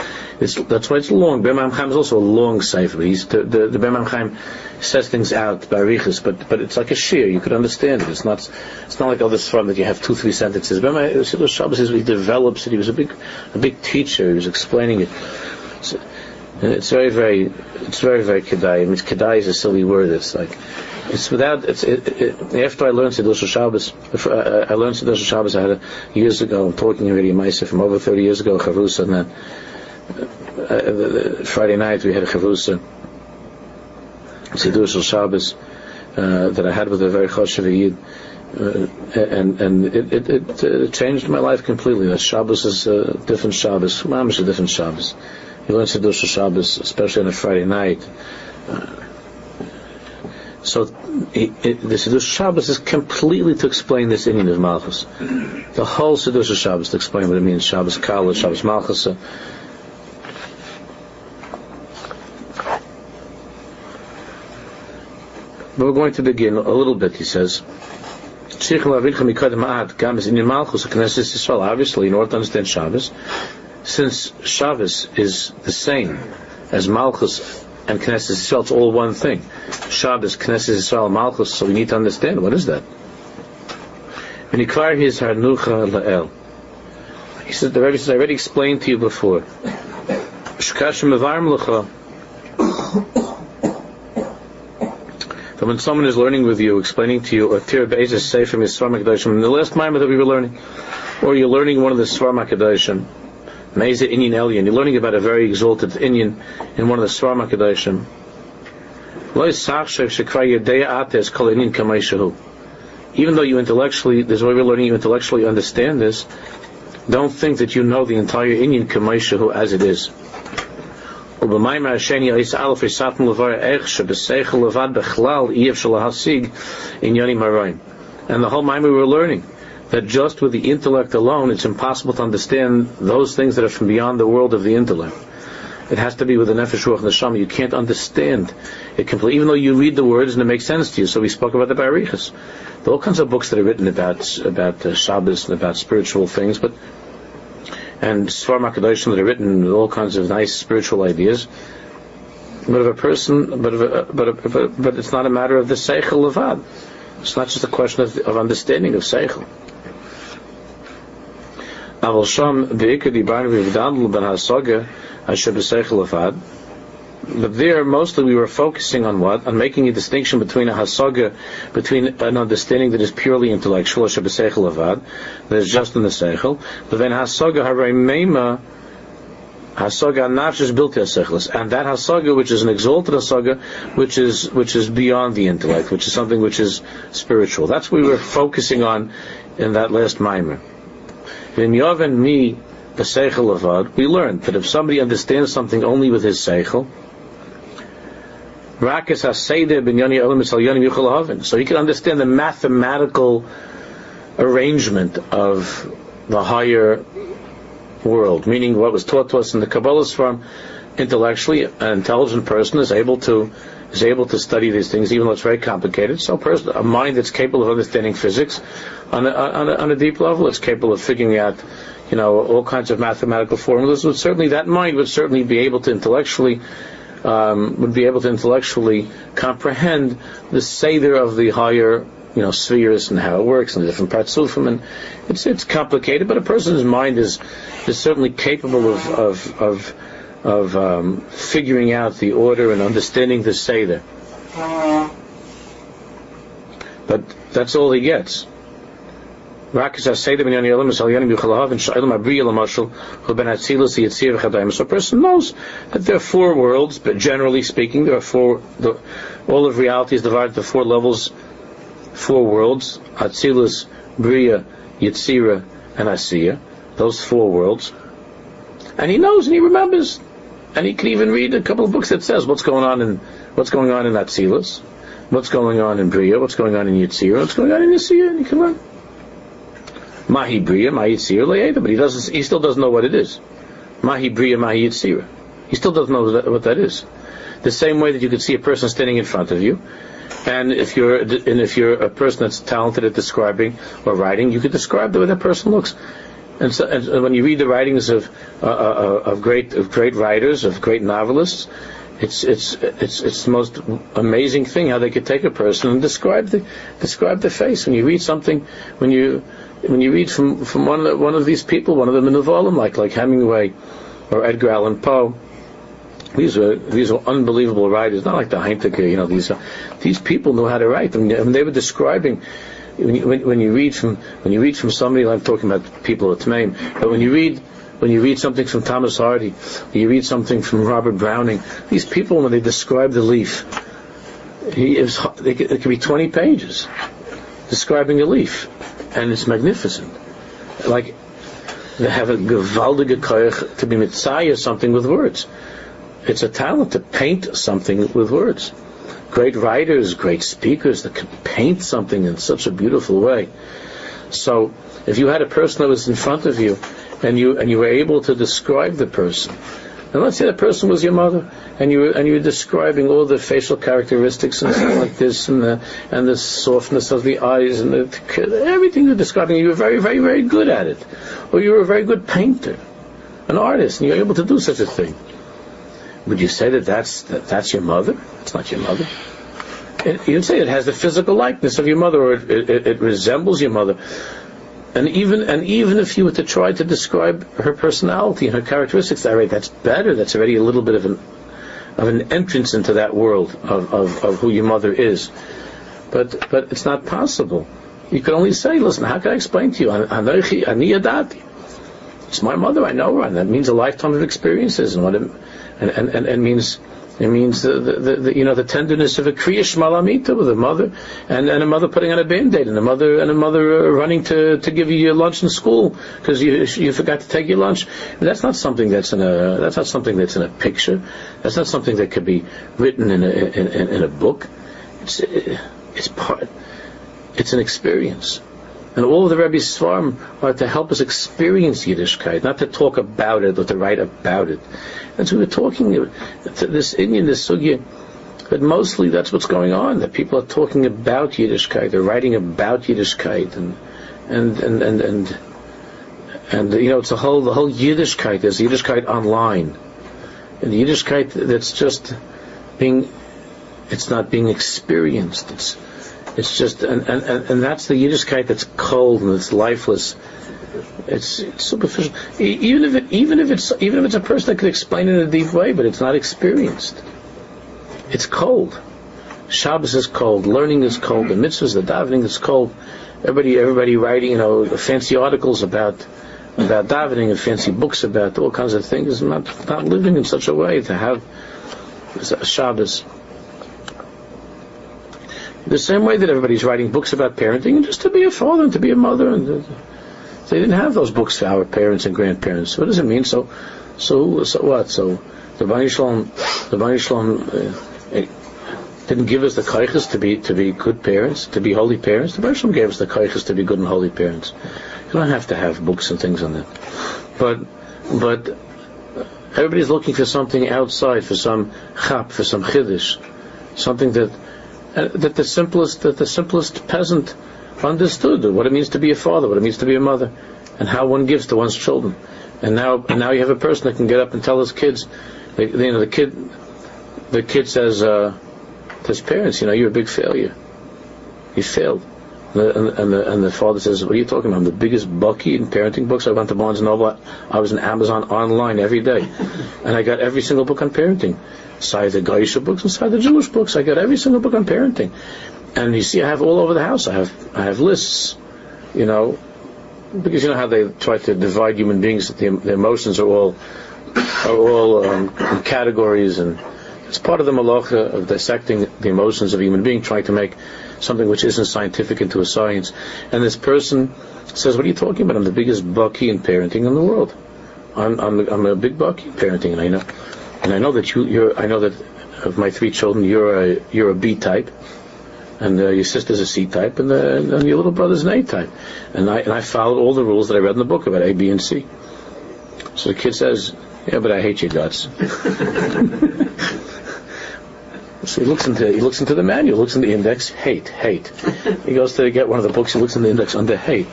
It's, that's why it's long. Ber Maim Chaim is also a long cipher. He's, the, the, the Chaim says things out by Riches, but, but it's like a shear. You could understand it. It's not, it's not like other from that you have two, three sentences. Bemam Shabbos is, he develops it. He was a big, a big teacher. He was explaining it. It's, it's very, very, it's very, very kedai. I mean, kedai is a silly word. It's like, it's without, it's, it, it, after I learned Siddur Shabbos, I learned Siddur Shabbos I had a, years ago, I'm talking already, Maisa from over 30 years ago, Chavrusa, and then, uh, Friday night we had a Chavrusa, Siddur Shabbos, uh, that I had with a very choshev Yid, uh, and and it it, it uh, changed my life completely. The Shabbos is a different Shabbos. Mamish a different Shabbos. You learn Siddur Shabbos, especially on a Friday night. Uh, so the Siddur Shabbos is completely to explain this inyan of Malchus. The whole Siddur Shabbos to explain what it means. Shabbos Kala, Shabbos Malchus. But we're going to begin a little bit, he says. Obviously, in order to understand Shabbos, since Shabbos is the same as Malchus and Knesset Yisrael, it's all one thing. Shabbos, Knesset Yisrael, Malchus, so we need to understand what is that. When Nikvar his La'el. He says, the Rebbe says, I already explained to you before. Lecha. when someone is learning with you, explaining to you, or Tir Be'ezis Sefer Yisrael Makadashim, the last time that we were learning, or you're learning one of the Svar Makadashim, Meze Inyan Elyon. You're learning about a very exalted Inyan in one of the Svarma Kedoshim. Even though you intellectually, there's way we're learning, you intellectually understand this, don't think that you know the entire inyan Kamaishahu as it is. And the whole Maimar we were learning that just with the intellect alone, it's impossible to understand those things that are from beyond the world of the intellect. It has to be with the nefesh ruach neshama. You can't understand it completely, even though you read the words and it makes sense to you. So we spoke about the Barichas. There are all kinds of books that are written about about uh, Shabbos and about spiritual things, but and Svar Makadoshim that are written with all kinds of nice spiritual ideas. But if a person, but a, but, a, but but it's not a matter of the seichel levad. It's not just a question of, of understanding of seichel. Aval sham beikad ibarnu v'vdadl ben hasaga asher b'seichel levad. But there, mostly we were focusing on what? On making a distinction between a hasaga, between an understanding that is purely intellectual, that is just in the seichel, but then hasaga hareimema, hasaga built and that hasaga, which is an exalted hasaga, which is which is beyond the intellect, which is something which is spiritual. That's what we were focusing on in that last mimer. In Yov and me, the seichel avad, we learned that if somebody understands something only with his seichel, so he can understand the mathematical arrangement of the higher world, meaning what was taught to us in the Kabbalah's form. Intellectually, an intelligent person is able to is able to study these things, even though it's very complicated. So, a, person, a mind that's capable of understanding physics on a, on a, on a deep level, it's capable of figuring out, you know, all kinds of mathematical formulas. Would certainly that mind would certainly be able to intellectually um, would be able to intellectually comprehend the seder of the higher, you know, spheres and how it works and the different parts of them. And it's it's complicated, but a person's mind is is certainly capable of of of, of um, figuring out the order and understanding the seder. But that's all he gets. So a person knows that there are four worlds, but generally speaking, there are four. The, all of reality is divided into four levels, four worlds: Atzilus, Bria, Yetzira, and Asiya. Those four worlds, and he knows and he remembers, and he can even read a couple of books that says what's going on in what's going on in Atzilus, what's going on in Bria, what's going on in Yetzira, what's going on in Asiya, and he can learn. Mahi Bria, Mahi Yitzira, but he doesn't. He still doesn't know what it is. Mahi Bria, Mahi Yitzira. He still doesn't know what that is. The same way that you could see a person standing in front of you, and if you're and if you're a person that's talented at describing or writing, you could describe the way that person looks. And, so, and when you read the writings of uh, uh, of great of great writers, of great novelists, it's it's it's it's the most amazing thing how they could take a person and describe the describe the face. When you read something, when you when you read from, from one, of, one of these people, one of them in the volume, like, like Hemingway or Edgar Allan Poe, these are these are unbelievable writers. Not like the Heintiker, you know. These are, these people knew how to write. I mean, they were describing when you, when, when you read from when you read from somebody. I'm talking about people at name, but when you read when you read something from Thomas Hardy, you read something from Robert Browning. These people, when they describe the leaf, he is, it could be 20 pages describing a leaf and it's magnificent. Like they have a gewaldige koich to be mitzayah something with words. It's a talent to paint something with words. Great writers, great speakers that can paint something in such a beautiful way. So, if you had a person that was in front of you, and you and you were able to describe the person, and let's say the person was your mother, and you were, and you were describing all the facial characteristics and stuff like this, and the and the softness of the eyes and the, everything you're describing. You were very, very, very good at it, or you were a very good painter, an artist, and you're able to do such a thing. Would you say that that's that, that's your mother? It's not your mother. You'd say it has the physical likeness of your mother, or it, it, it resembles your mother. And even and even if you were to try to describe her personality and her characteristics, all right, that's better. That's already a little bit of an of an entrance into that world of, of, of who your mother is. But but it's not possible. You can only say, listen, how can I explain to you? It's my mother, I know her, and that means a lifetime of experiences, and what it, and, and, and, and means it means the, the, the, you know the tenderness of a kriya shmalamita with a mother and, and a mother putting on a band-aid and a mother and a mother uh, running to, to give you your lunch in school because you you forgot to take your lunch. That's not something that's in a that's not something that's in a picture. That's not something that could be written in a in, in, in a book. It's it's part. It's an experience. And all of the Rebbe's Svarim are to help us experience Yiddishkeit, not to talk about it or to write about it. And so we're talking. This inyan, this Sugya, but mostly that's what's going on. That people are talking about Yiddishkeit, they're writing about Yiddishkeit, and and and and and, and you know it's a whole the whole Yiddishkeit. There's Yiddishkeit online, and the Yiddishkeit that's just being, it's not being experienced. It's it's just, and, and, and that's the Yiddishkeit that's cold and it's lifeless. It's, it's superficial. Even if it, even if it's even if it's a person that could explain it in a deep way, but it's not experienced. It's cold. Shabbos is cold. Learning is cold. The mitzvahs, the davening is cold. Everybody, everybody writing, you know, fancy articles about about davening and fancy books about all kinds of things. Not not living in such a way to have Shabbos. The same way that everybody's writing books about parenting, and just to be a father and to be a mother, and uh, they didn't have those books for our parents and grandparents. What does it mean? So, so, so what? So the Bani Shalom, the Shalom uh, didn't give us the kaiches to be to be good parents, to be holy parents. The Bani Shalom gave us the kaiches to be good and holy parents. You don't have to have books and things on that. But, but everybody's looking for something outside, for some chap, for some chiddush, something that that the simplest that the simplest peasant understood what it means to be a father, what it means to be a mother, and how one gives to one's children. And now, and now you have a person that can get up and tell his kids, you know, the kid, the kid says uh, to his parents, you know, you're a big failure. You failed. And the, and, the, and the father says, "What are you talking about? I'm the biggest bucky in parenting books. I went to Barnes and Noble. I was in Amazon online every day, and I got every single book on parenting. Side the Gaisha books and side the Jewish books. I got every single book on parenting. And you see, I have all over the house. I have I have lists, you know, because you know how they try to divide human beings. The, the emotions are all are all um, categories, and it's part of the malacha of dissecting the emotions of a human being, trying to make something which isn't scientific into a science. And this person says, "What are you talking about? I'm the biggest bucky in parenting in the world. I'm I'm, I'm a big bucky in parenting, and I know." And I know that you, you're, I know that of my three children, you're a, you're a B type, and uh, your sister's a C type, and, uh, and your little brother's an A type. And I, and I followed all the rules that I read in the book about A, B, and C. So the kid says, yeah, but I hate your guts. So he looks into he looks into the manual, looks in the index, hate, hate. He goes to get one of the books, he looks in the index under hate.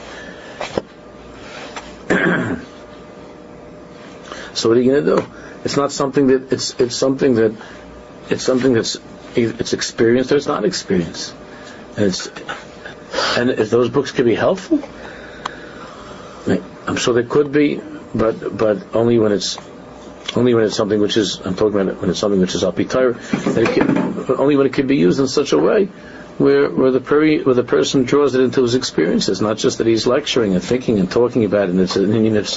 so what are you going to do? It's not something that it's it's something that it's something that's it's experienced or it's not experienced. And it's and if those books can be helpful, I'm sure they could be, but but only when it's only when it's something which is I'm talking about when it's something which is alpitar, only when it can be used in such a way where where the peri, where the person draws it into his experiences, not just that he's lecturing and thinking and talking about it, and it's an inyan of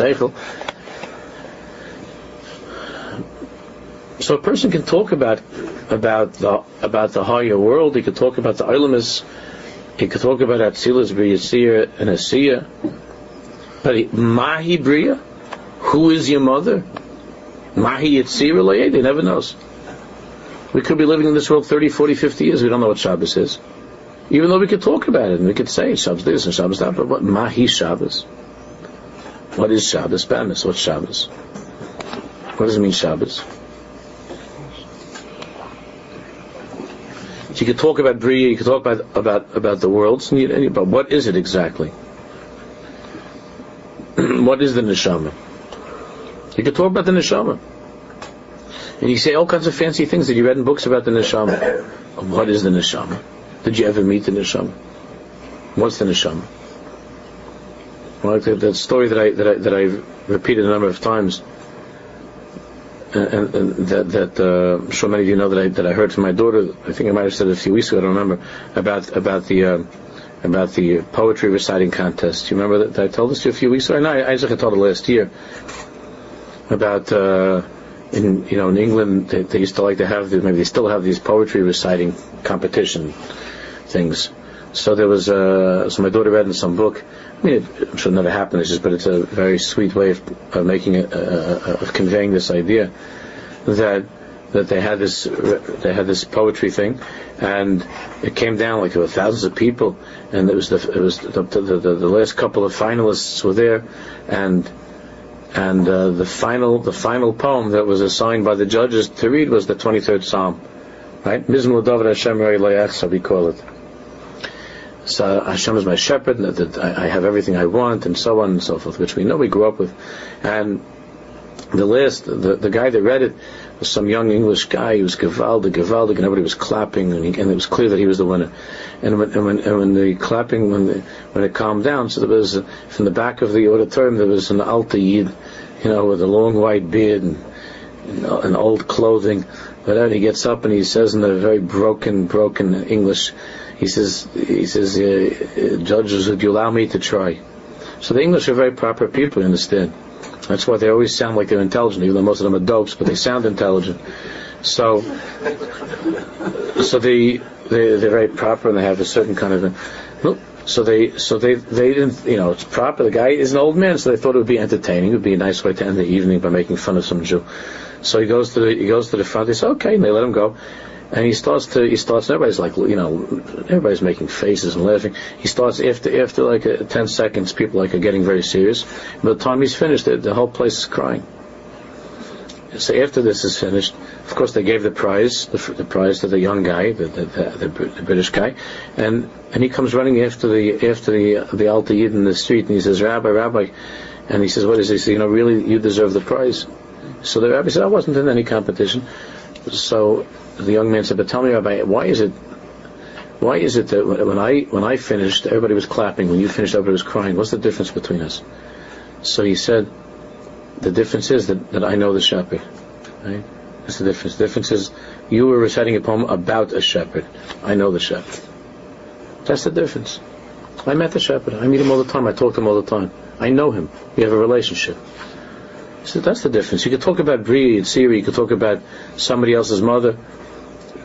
So a person can talk about about the about the higher world. He could talk about the Ilamis. He could talk about Atzilus, B'Yasir, and Asiya. But Mahi Bria, who is your mother? Mahi Yitzir He never knows. We could be living in this world 30, 40, 50 years. We don't know what Shabbos is. Even though we could talk about it and we could say Shabbos this and Shabbos that, but what Mahi Shabbos? What is Shabbos? Bamis, what's Shabbos? What does it mean Shabbos? You could talk about Bria, you could talk about about about the worlds, but what is it exactly? what is the neshama? You could talk about the neshama, and you say all kinds of fancy things that you read in books about the neshama. What is the neshama? Did you ever meet the neshama? What's the neshama? Well, that story that I that I that I've repeated a number of times that, that uh, sure many of you know that I, that I heard from my daughter. I think I might have said it a few weeks ago. I don't remember about about the uh, about the poetry reciting contest. Do you remember that, that I told this to you a few weeks ago? No, I, I just told it last year about uh, in you know in England they, they, used to like to have maybe they still have these poetry reciting competition things. So there was uh, so my daughter read in some book. I mean, it, I'm sure it never happened. It's just, but it's a very sweet way of, of making it, uh, uh, of conveying this idea that that they had this they had this poetry thing, and it came down like there were thousands of people, and it was the it was the the, the, the last couple of finalists were there, and and uh, the final the final poem that was assigned by the judges to read was the 23rd Psalm, right? Mizmor David Hashem so we call it. So Hashem is my shepherd, and that I have everything I want, and so on and so forth, which we know we grew up with. And the last, the, the guy that read it was some young English guy. He was Gavaldi, Gavaldi, and everybody was clapping, and, he, and, it was clear that he was the winner. And when, and when, and when the clapping, when the, when it calmed down, so there was from the back of the auditorium there was an alta yid, you know, with a long white beard and, and old clothing. But then he gets up and he says in a very broken, broken English, he says, he says, uh, judges, would you allow me to try? So the English are very proper people, you understand. That's why they always sound like they're intelligent, even though most of them are dopes, but they sound intelligent. So, so they, they they're very proper and they have a certain kind of. So they so they they didn't you know it's proper. The guy is an old man, so they thought it would be entertaining. It would be a nice way to end the evening by making fun of some Jew. So he goes to the he goes to the front. They say okay, and they let him go. And he starts to, he starts, everybody's like, you know, everybody's making faces and laughing. He starts, after, after like a, 10 seconds, people like are getting very serious. By the time he's finished, the, the whole place is crying. So after this is finished, of course they gave the prize, the, the prize to the young guy, the, the, the, the, British guy, and, and he comes running after the, after the, the Alta in the street and he says, Rabbi, Rabbi, and he says, what is says, you know, really, you deserve the prize. So the rabbi said, I wasn't in any competition. So the young man said, "But tell me, Rabbi, why is it? Why is it that when I when I finished, everybody was clapping. When you finished, everybody was crying. What's the difference between us?" So he said, "The difference is that, that I know the shepherd. Right? That's the difference. The difference is you were reciting a poem about a shepherd. I know the shepherd. That's the difference. I met the shepherd. I meet him all the time. I talk to him all the time. I know him. We have a relationship." So that's the difference. You could talk about Bria and Siri, you could talk about somebody else's mother,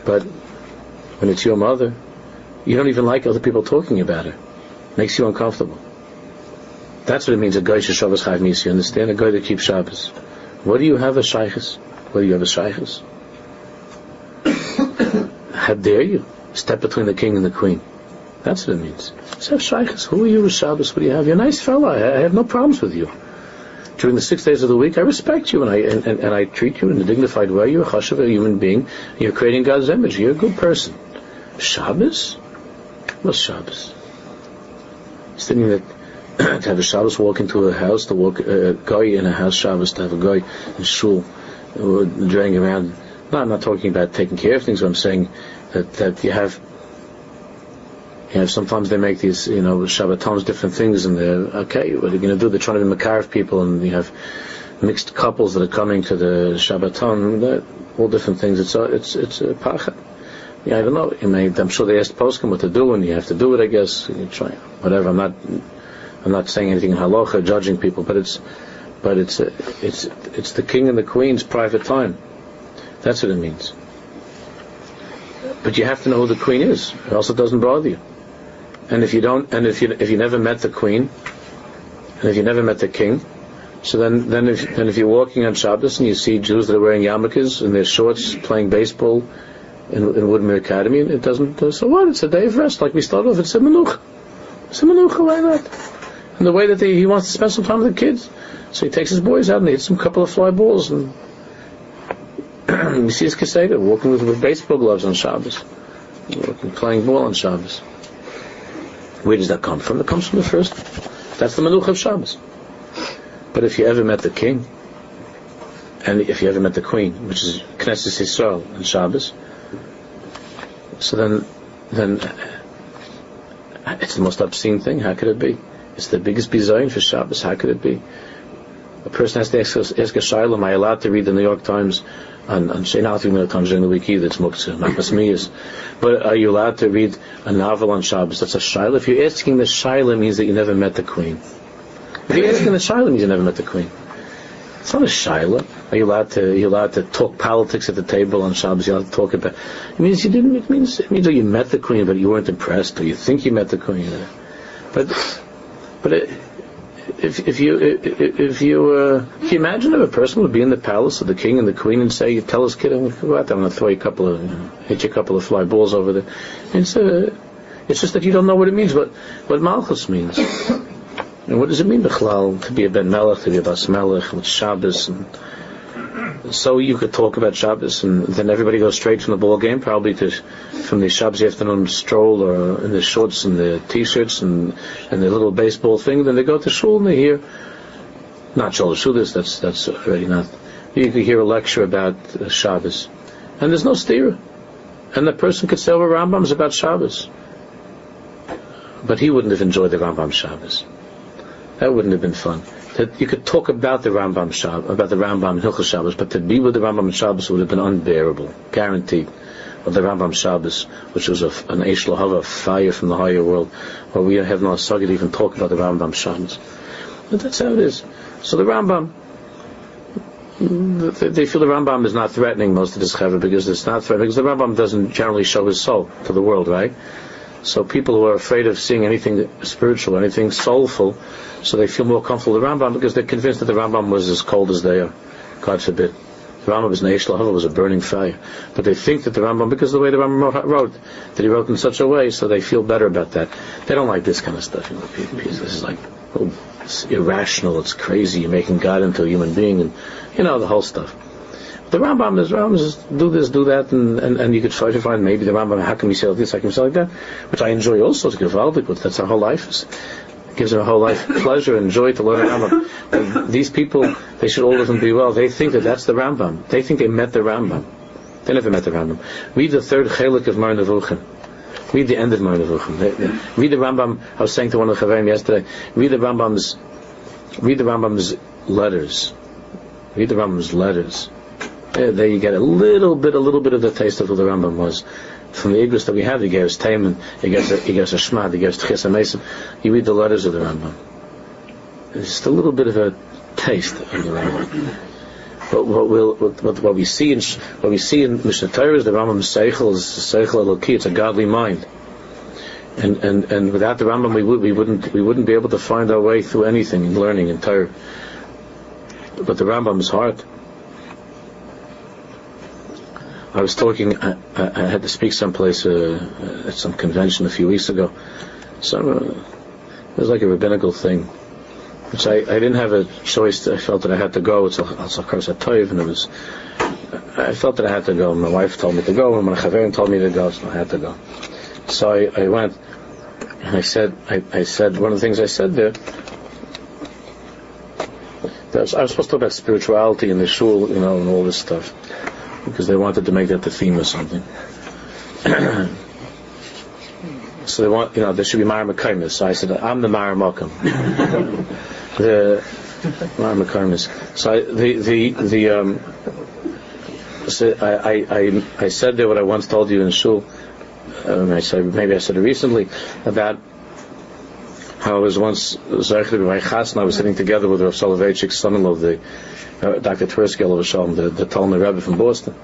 but when it's your mother, you don't even like other people talking about her. Makes you uncomfortable. That's what it means, a guy Shabbos Chayv Mis. You understand? A guy that keeps Shabbos. What do you have a shaykhs? What do you have a shaykhs? How dare you step between the king and the queen? That's what it means. So shaykhs, who are you with Shabbos? What do you have? You're a nice fellow. I have no problems with you during the six days of the week, I respect you and I and, and, and I treat you in a dignified way. You're a chashav, a human being. You're creating God's image. You're a good person. Shabbos? What's Shabbos? It's thinking that to have a Shabbos walk into a house, to walk a guy in a house Shabbos, to have a guy in shul, uh, driving around. No, I'm not talking about taking care of things. I'm saying that that you have you know, sometimes they make these, you know, Shabbatons, different things, and they're, okay, what are you going to do? They're trying to be Makariv people, and you have mixed couples that are coming to the Shabbaton, all different things. It's a, it's, it's a pachat. Yeah, I don't know. You may, I'm sure they asked Poskim what to do, and you have to do it, I guess. You try, whatever. I'm not, I'm not saying anything in halacha, judging people, but it's, but it's, it's, it's the king and the queen's private time. That's what it means. But you have to know who the queen is, or else it doesn't bother you. And if you don't, and if you if you never met the queen, and if you never met the king, so then then if then if you're walking on Shabbos and you see Jews that are wearing yarmulkes and their shorts playing baseball in, in Woodmere Academy, it doesn't. So what? It's a day of rest, like we started off. It's a menuch. It's a menuch. Why not? And the way that he wants to spend some time with the kids, so he takes his boys out and he hits some couple of fly balls and. you see his kaseda walking with, with baseball gloves on Shabbos, walking, playing ball on Shabbos. Where does that come from? It comes from the first. That's the Manuch of Shabbos. But if you ever met the king, and if you ever met the queen, which is Knesset Yisrael and Shabbos, so then, then uh, it's the most obscene thing. How could it be? It's the biggest bizayin for Shabbos. How could it be? a person has to ask, ask a shaila, am I allowed to read the New York Times and, and the New York Times during the week either, it's muktzah. But are you allowed to read a novel on Shabbos? That's a shaila. If you're asking the shaila, means that you never met the queen. If you're asking the shaila, means you never met the queen. It's not a shaila. Are you allowed to? Are you allowed to talk politics at the table on Shabbos? You're allowed to talk about. It means you didn't. It means it means that you met the queen, but you weren't impressed, or you think you met the queen. But but it, if if you if, you uh, if you imagine if a person would be in the palace of the king and the queen and say, You "Tell us, kid, I'm go out there, I'm going to throw you a couple of you know, hit you a couple of fly balls over there," it's uh, it's just that you don't know what it means, what what malchus means. And what does it mean, to be a Ben Melech, to be a Bas Melech, with Shabbos, and so you could talk about Shabbos, and then everybody goes straight from the ball game, probably to from the Shabbos afternoon stroll, or in the shorts and the t-shirts and and the little baseball thing. Then they go to shul and they hear not shul shudas. That's that's already not. You could hear a lecture about Shabbos, and there's no stira, and the person could say over Rambam's about Shabbos, but he wouldn't have enjoyed the Rambam Shabbos. That wouldn't have been fun. That you could talk about the Rambam Shabbos, about the Rambam Hilchos Shabbos, but to be with the Rambam Shabbos would have been unbearable, guaranteed. Of the Rambam Shabbos, which was a, an Eish Lohava, fire from the higher world, where we have no to even talk about the Rambam Shabbos. But that's how it is. So the Rambam, they feel the Rambam is not threatening most of this chaver because it's not threatening because the Rambam doesn't generally show his soul to the world, right? So people who are afraid of seeing anything spiritual, anything soulful, so they feel more comfortable with the Rambam because they're convinced that the Rambam was as cold as they are. God forbid. The Rambam was Neish was a burning fire. But they think that the Rambam, because of the way the Rambam wrote, that he wrote in such a way, so they feel better about that. They don't like this kind of stuff. You know, this is like, oh, it's irrational, it's crazy, you're making God into a human being, and, you know, the whole stuff. The Rambam is Rambam is do this, do that, and, and, and you could try to find maybe the Rambam. How can we say this? How can we say like that? Which I enjoy also to give but that's our whole life. Is, gives our whole life pleasure and joy to learn the Rambam. But these people, they should all of them be well. They think that that's the Rambam. They think they met the Rambam. They never met the Rambam. Read the third chelik of Moreh Nevuchim. Read the end of Moreh Nevuchim. Read the Rambam. I was saying to one of the Chavayim yesterday. Read the Rambam's. Read the Rambam's letters. Read the Rambam's letters Uh, there you get a little bit, a little bit of the taste of what the Rambam was. From the Igros that we have, he gave us Taman, he gives us, he gives us Shmad, he gives us Tchis. You read the letters of the Rambam. It's just a little bit of a taste of the Rambam. But what, we'll, what, what, we see in what we see in Mishneh Torah is the Rambam's Seichel is Seichel Eloki. It's a godly mind, and and and without the Rambam, we would we wouldn't we wouldn't be able to find our way through anything in learning in Torah. But the Rambam's heart I was talking, I, I, had to speak someplace uh, at some convention a few weeks ago. So uh, it was like a rabbinical thing, which I, I didn't have a choice. I felt that I had to go. It's also at Toiv, and it was. I felt that I had to go. My wife told me to go, and my chaverim told me to go, so I had to go. So I, I went, and I said, I, I said one of the things I said there. I was supposed to talk about spirituality in the shul, you know, and all this stuff because they wanted to make that the theme or something. so they want, you know, there should be Mara Makaimis. So I said, I'm the Mara Makam. the Mara Makaimis. So I, the, the, the, um, so I, I, I, said there what I once told you in shul. Um, I said, maybe I said it recently about how I was once I was sitting together with Rav Soloveitchik, son-in-law of the uh, Dr. Twersky of Shalom, the, the Talner Rebbe from Boston.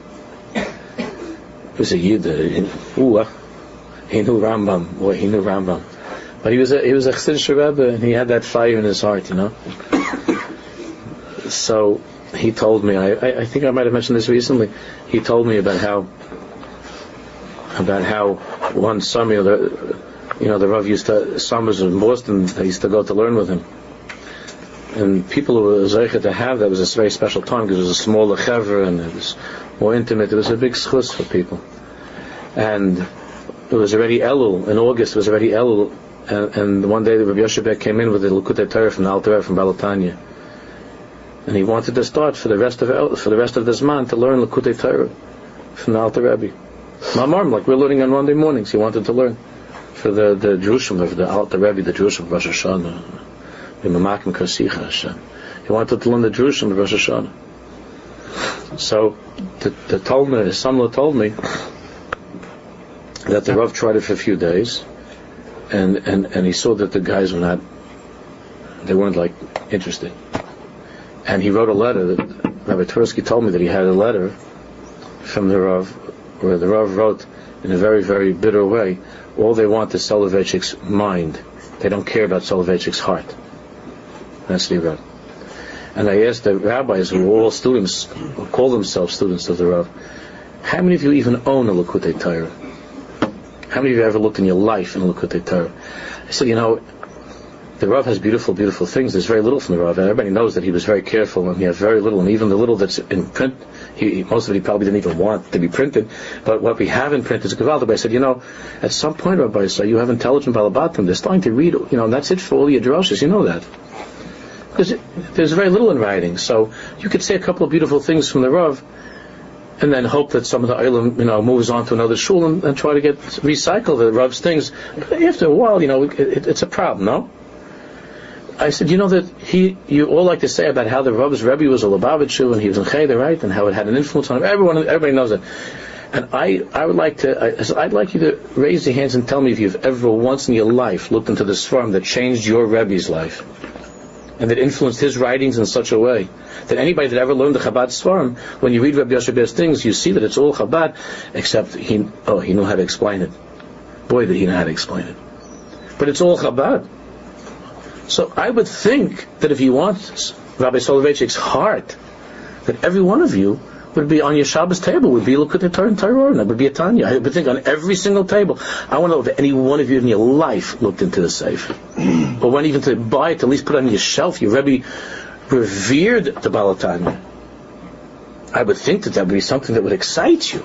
He was a Yid, uh, he knew Rambam, boy, he knew Rambam. But he was a, he was a Chassidish Rebbe and he had that fire in his heart, you know. so he told me, I, I, I think I might have mentioned this recently, he told me about how about how one summer you know, the Rav used to, summers in Boston, they used to go to learn with him. And people who were Zeicha to have that was a very special time because it was a smaller chever and it was more intimate. It was a big schus for people. And it was already Elul, in August it was already Elul, and, and one day the Rabbi Yoshe Ber came in with the Likutei Torah from the Alter from Baal HaTanya. And he wanted to start for the rest of for the rest of this month to learn Likutei Torah from the Alter Rebbe. Mamar, like we're learning on Monday mornings, he wanted to learn for the the Drushim of the Alter Rebbe, the Drushim of Rosh Hashanah, Hashem. He wanted to learn the Drushim of Rosh Hashanah. So the, the Talner, his son told me that the Rav tried it for a few days, and, and, and he saw that the guys were not, they weren't like interested. And he wrote a letter that Rabbi Twersky told me that he had a letter from the Rav where the Rav wrote in a very, very bitter way, all they want is Soloveitchik's mind. They don't care about Soloveitchik's heart. And I asked the rabbis who were all students, who call themselves students of the Rav, how many of you even own a Likkutei Torah? How many of you ever looked in your life in a Likkutei Torah? I said, you know, the Rav has beautiful, beautiful things. There's very little from the Rav, and everybody knows that he was very careful, and he has very little, and even the little that's in print, he, most of it he probably didn't even want to be printed. But what we have in print is Gavalda. But I said, you know, at some point, Rabbi, so you have intelligent balabatim. They're starting to read, you know, and that's it for all your droshes. You know that because there's very little in writing. So you could say a couple of beautiful things from the Rav, and then hope that some of the Eilim, you know, moves on to another shul and, and, try to get recycle the Rav's things. But after a while, you know, it, it, it's a problem, no? I said, you know that he, you all like to say about how the Rav's Rebbe was a Lubavitcher and he was in Cheder, right? And how it had an influence on him. Everyone, everybody knows that. And I, I would like to, I, said, I'd like you to raise your hands and tell me if you've ever once in your life looked into this farm that changed your Rebbe's life and that influenced his writings in such a way that anybody that ever learned the Chabad Svarim, when you read Rabbi Yoshe things, you see that it's all Chabad, except he, oh, he knew how to explain it. Boy, did he know how to explain it. But it's all Chabad. So I would think that if you want Rabbi Soloveitchik's heart, that every one of you would be on your Shabbos table, would be look at the Torah and Torah, and that would be a Tanya. I would think on every single table. I want to know if any one of you in your life looked into the safe. or went even to buy it, to at least put it on your shelf. Your Rebbe revered the Baal HaTanya. I would think that that would be something that would excite you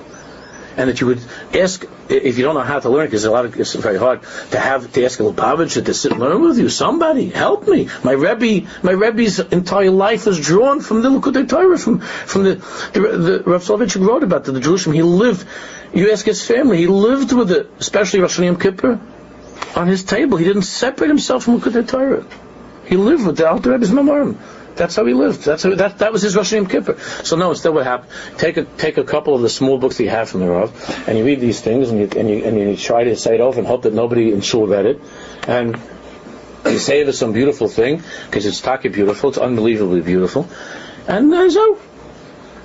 and that you would ask if you don't know how to learn because a lot of it's very hard to have to ask a Lubavitcher to sit and learn with you. Somebody help me. My Rebbe, my Rebbe's entire life is drawn from the Likkutei Torah, from from the the, the Rav Soloveitchik wrote about the, the Drushim. He lived. You ask his family. He lived with it, especially Rosh Yom Kippur, on his table. He didn't separate himself from Likkutei Torah. He lived with the Alter Rebbe's Memorim. That's how he lived. That's how, that that was his Rosh Hashanah Kippur. So no, instead what happened? Take a take a couple of the small books that you have from the Rav, and you read these things, and you and you and you try to say it off and hope that nobody in shul read it, and you say it as some beautiful thing because it's taki beautiful. It's unbelievably beautiful, and uh, so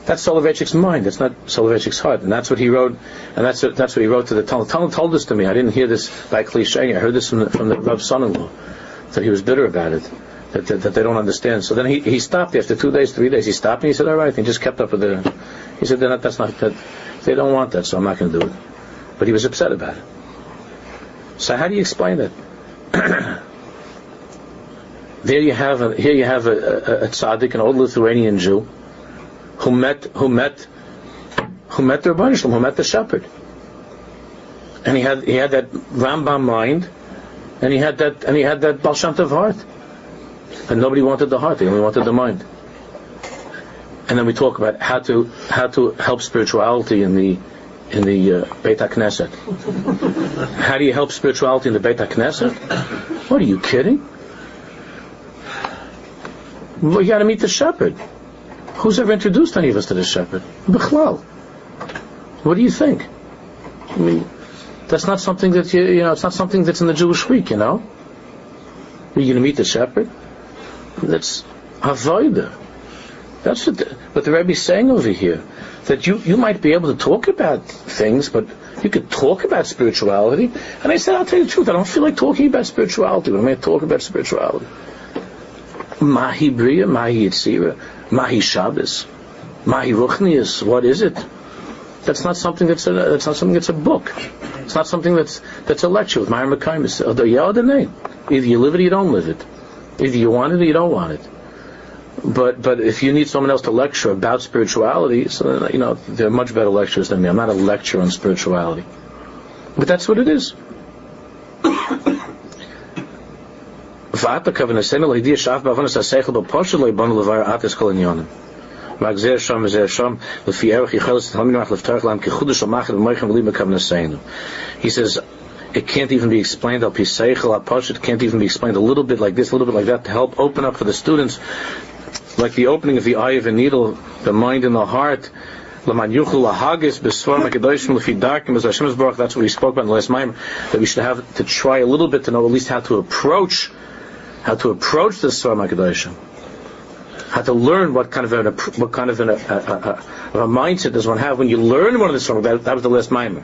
that's Soloveitchik's mind. That's not Soloveitchik's heart, and that's what he wrote. And that's what, that's what he wrote to the Talner. Talner told this to me. I didn't hear this by cliche. I heard this from the, from the Rav's son-in-law. That he was bitter about it that, that, that, they don't understand. So then he, he stopped after two days, three days. He stopped and he said, "All right." He just kept up with the. He said, not, "That's not that. They don't want that, so I'm not going to do it." But he was upset about it. So how do you explain that? there you have a, here you have a, a, a tzaddik, an old Lithuanian Jew, who met who met who met the Rebbeinu who met the shepherd, and he had he had that Rambam mind, and he had that and he had that Baal Shem Tov heart. And nobody wanted the heart; they only wanted the mind. And then we talk about how to how to help spirituality in the in the uh, Beit how do you help spirituality in the Beit HaKnesset? What are you kidding? Well, you got to meet the shepherd. Who's ever introduced any of us to the shepherd? Bichlal. What do you think? I mean, that's not something that you, you know, it's not something that's in the Jewish week, you know. Are you going to meet the shepherd? That's avoida. That's what the, what the Rebbe is saying over here. That you, you might be able to talk about things, but you could talk about spirituality. And I said, I'll tell you the truth, I don't feel like talking about spirituality I'm going to talk about spirituality. Mahi Bria, Mahi Yitzira, Mahi Shabbos, Mahi Ruchnius, what is it? That's not something that's a, that's not something that's a book. It's not something that's, that's a lecture with Myra the name. Either you live it or you don't live it. Either you want it or you don't want it. But but if you need someone else to lecture about spirituality, so you know there are much better lecturers than me. I'm not a lecturer on spirituality, but that's what it is. He says it can't even be explained al piseichel can't even be explained a little bit like this, a little bit like that to help open up for the students. like the opening of the eye of a needle, the mind and the heart. That's what we spoke about in the last time. That we should have to try a little bit to know at least how to approach, how to approach the svar mekadoshim. How to learn what kind of an what kind of an, a, a, a, a mindset does one have when you learn one of the svar. That, that was the last time.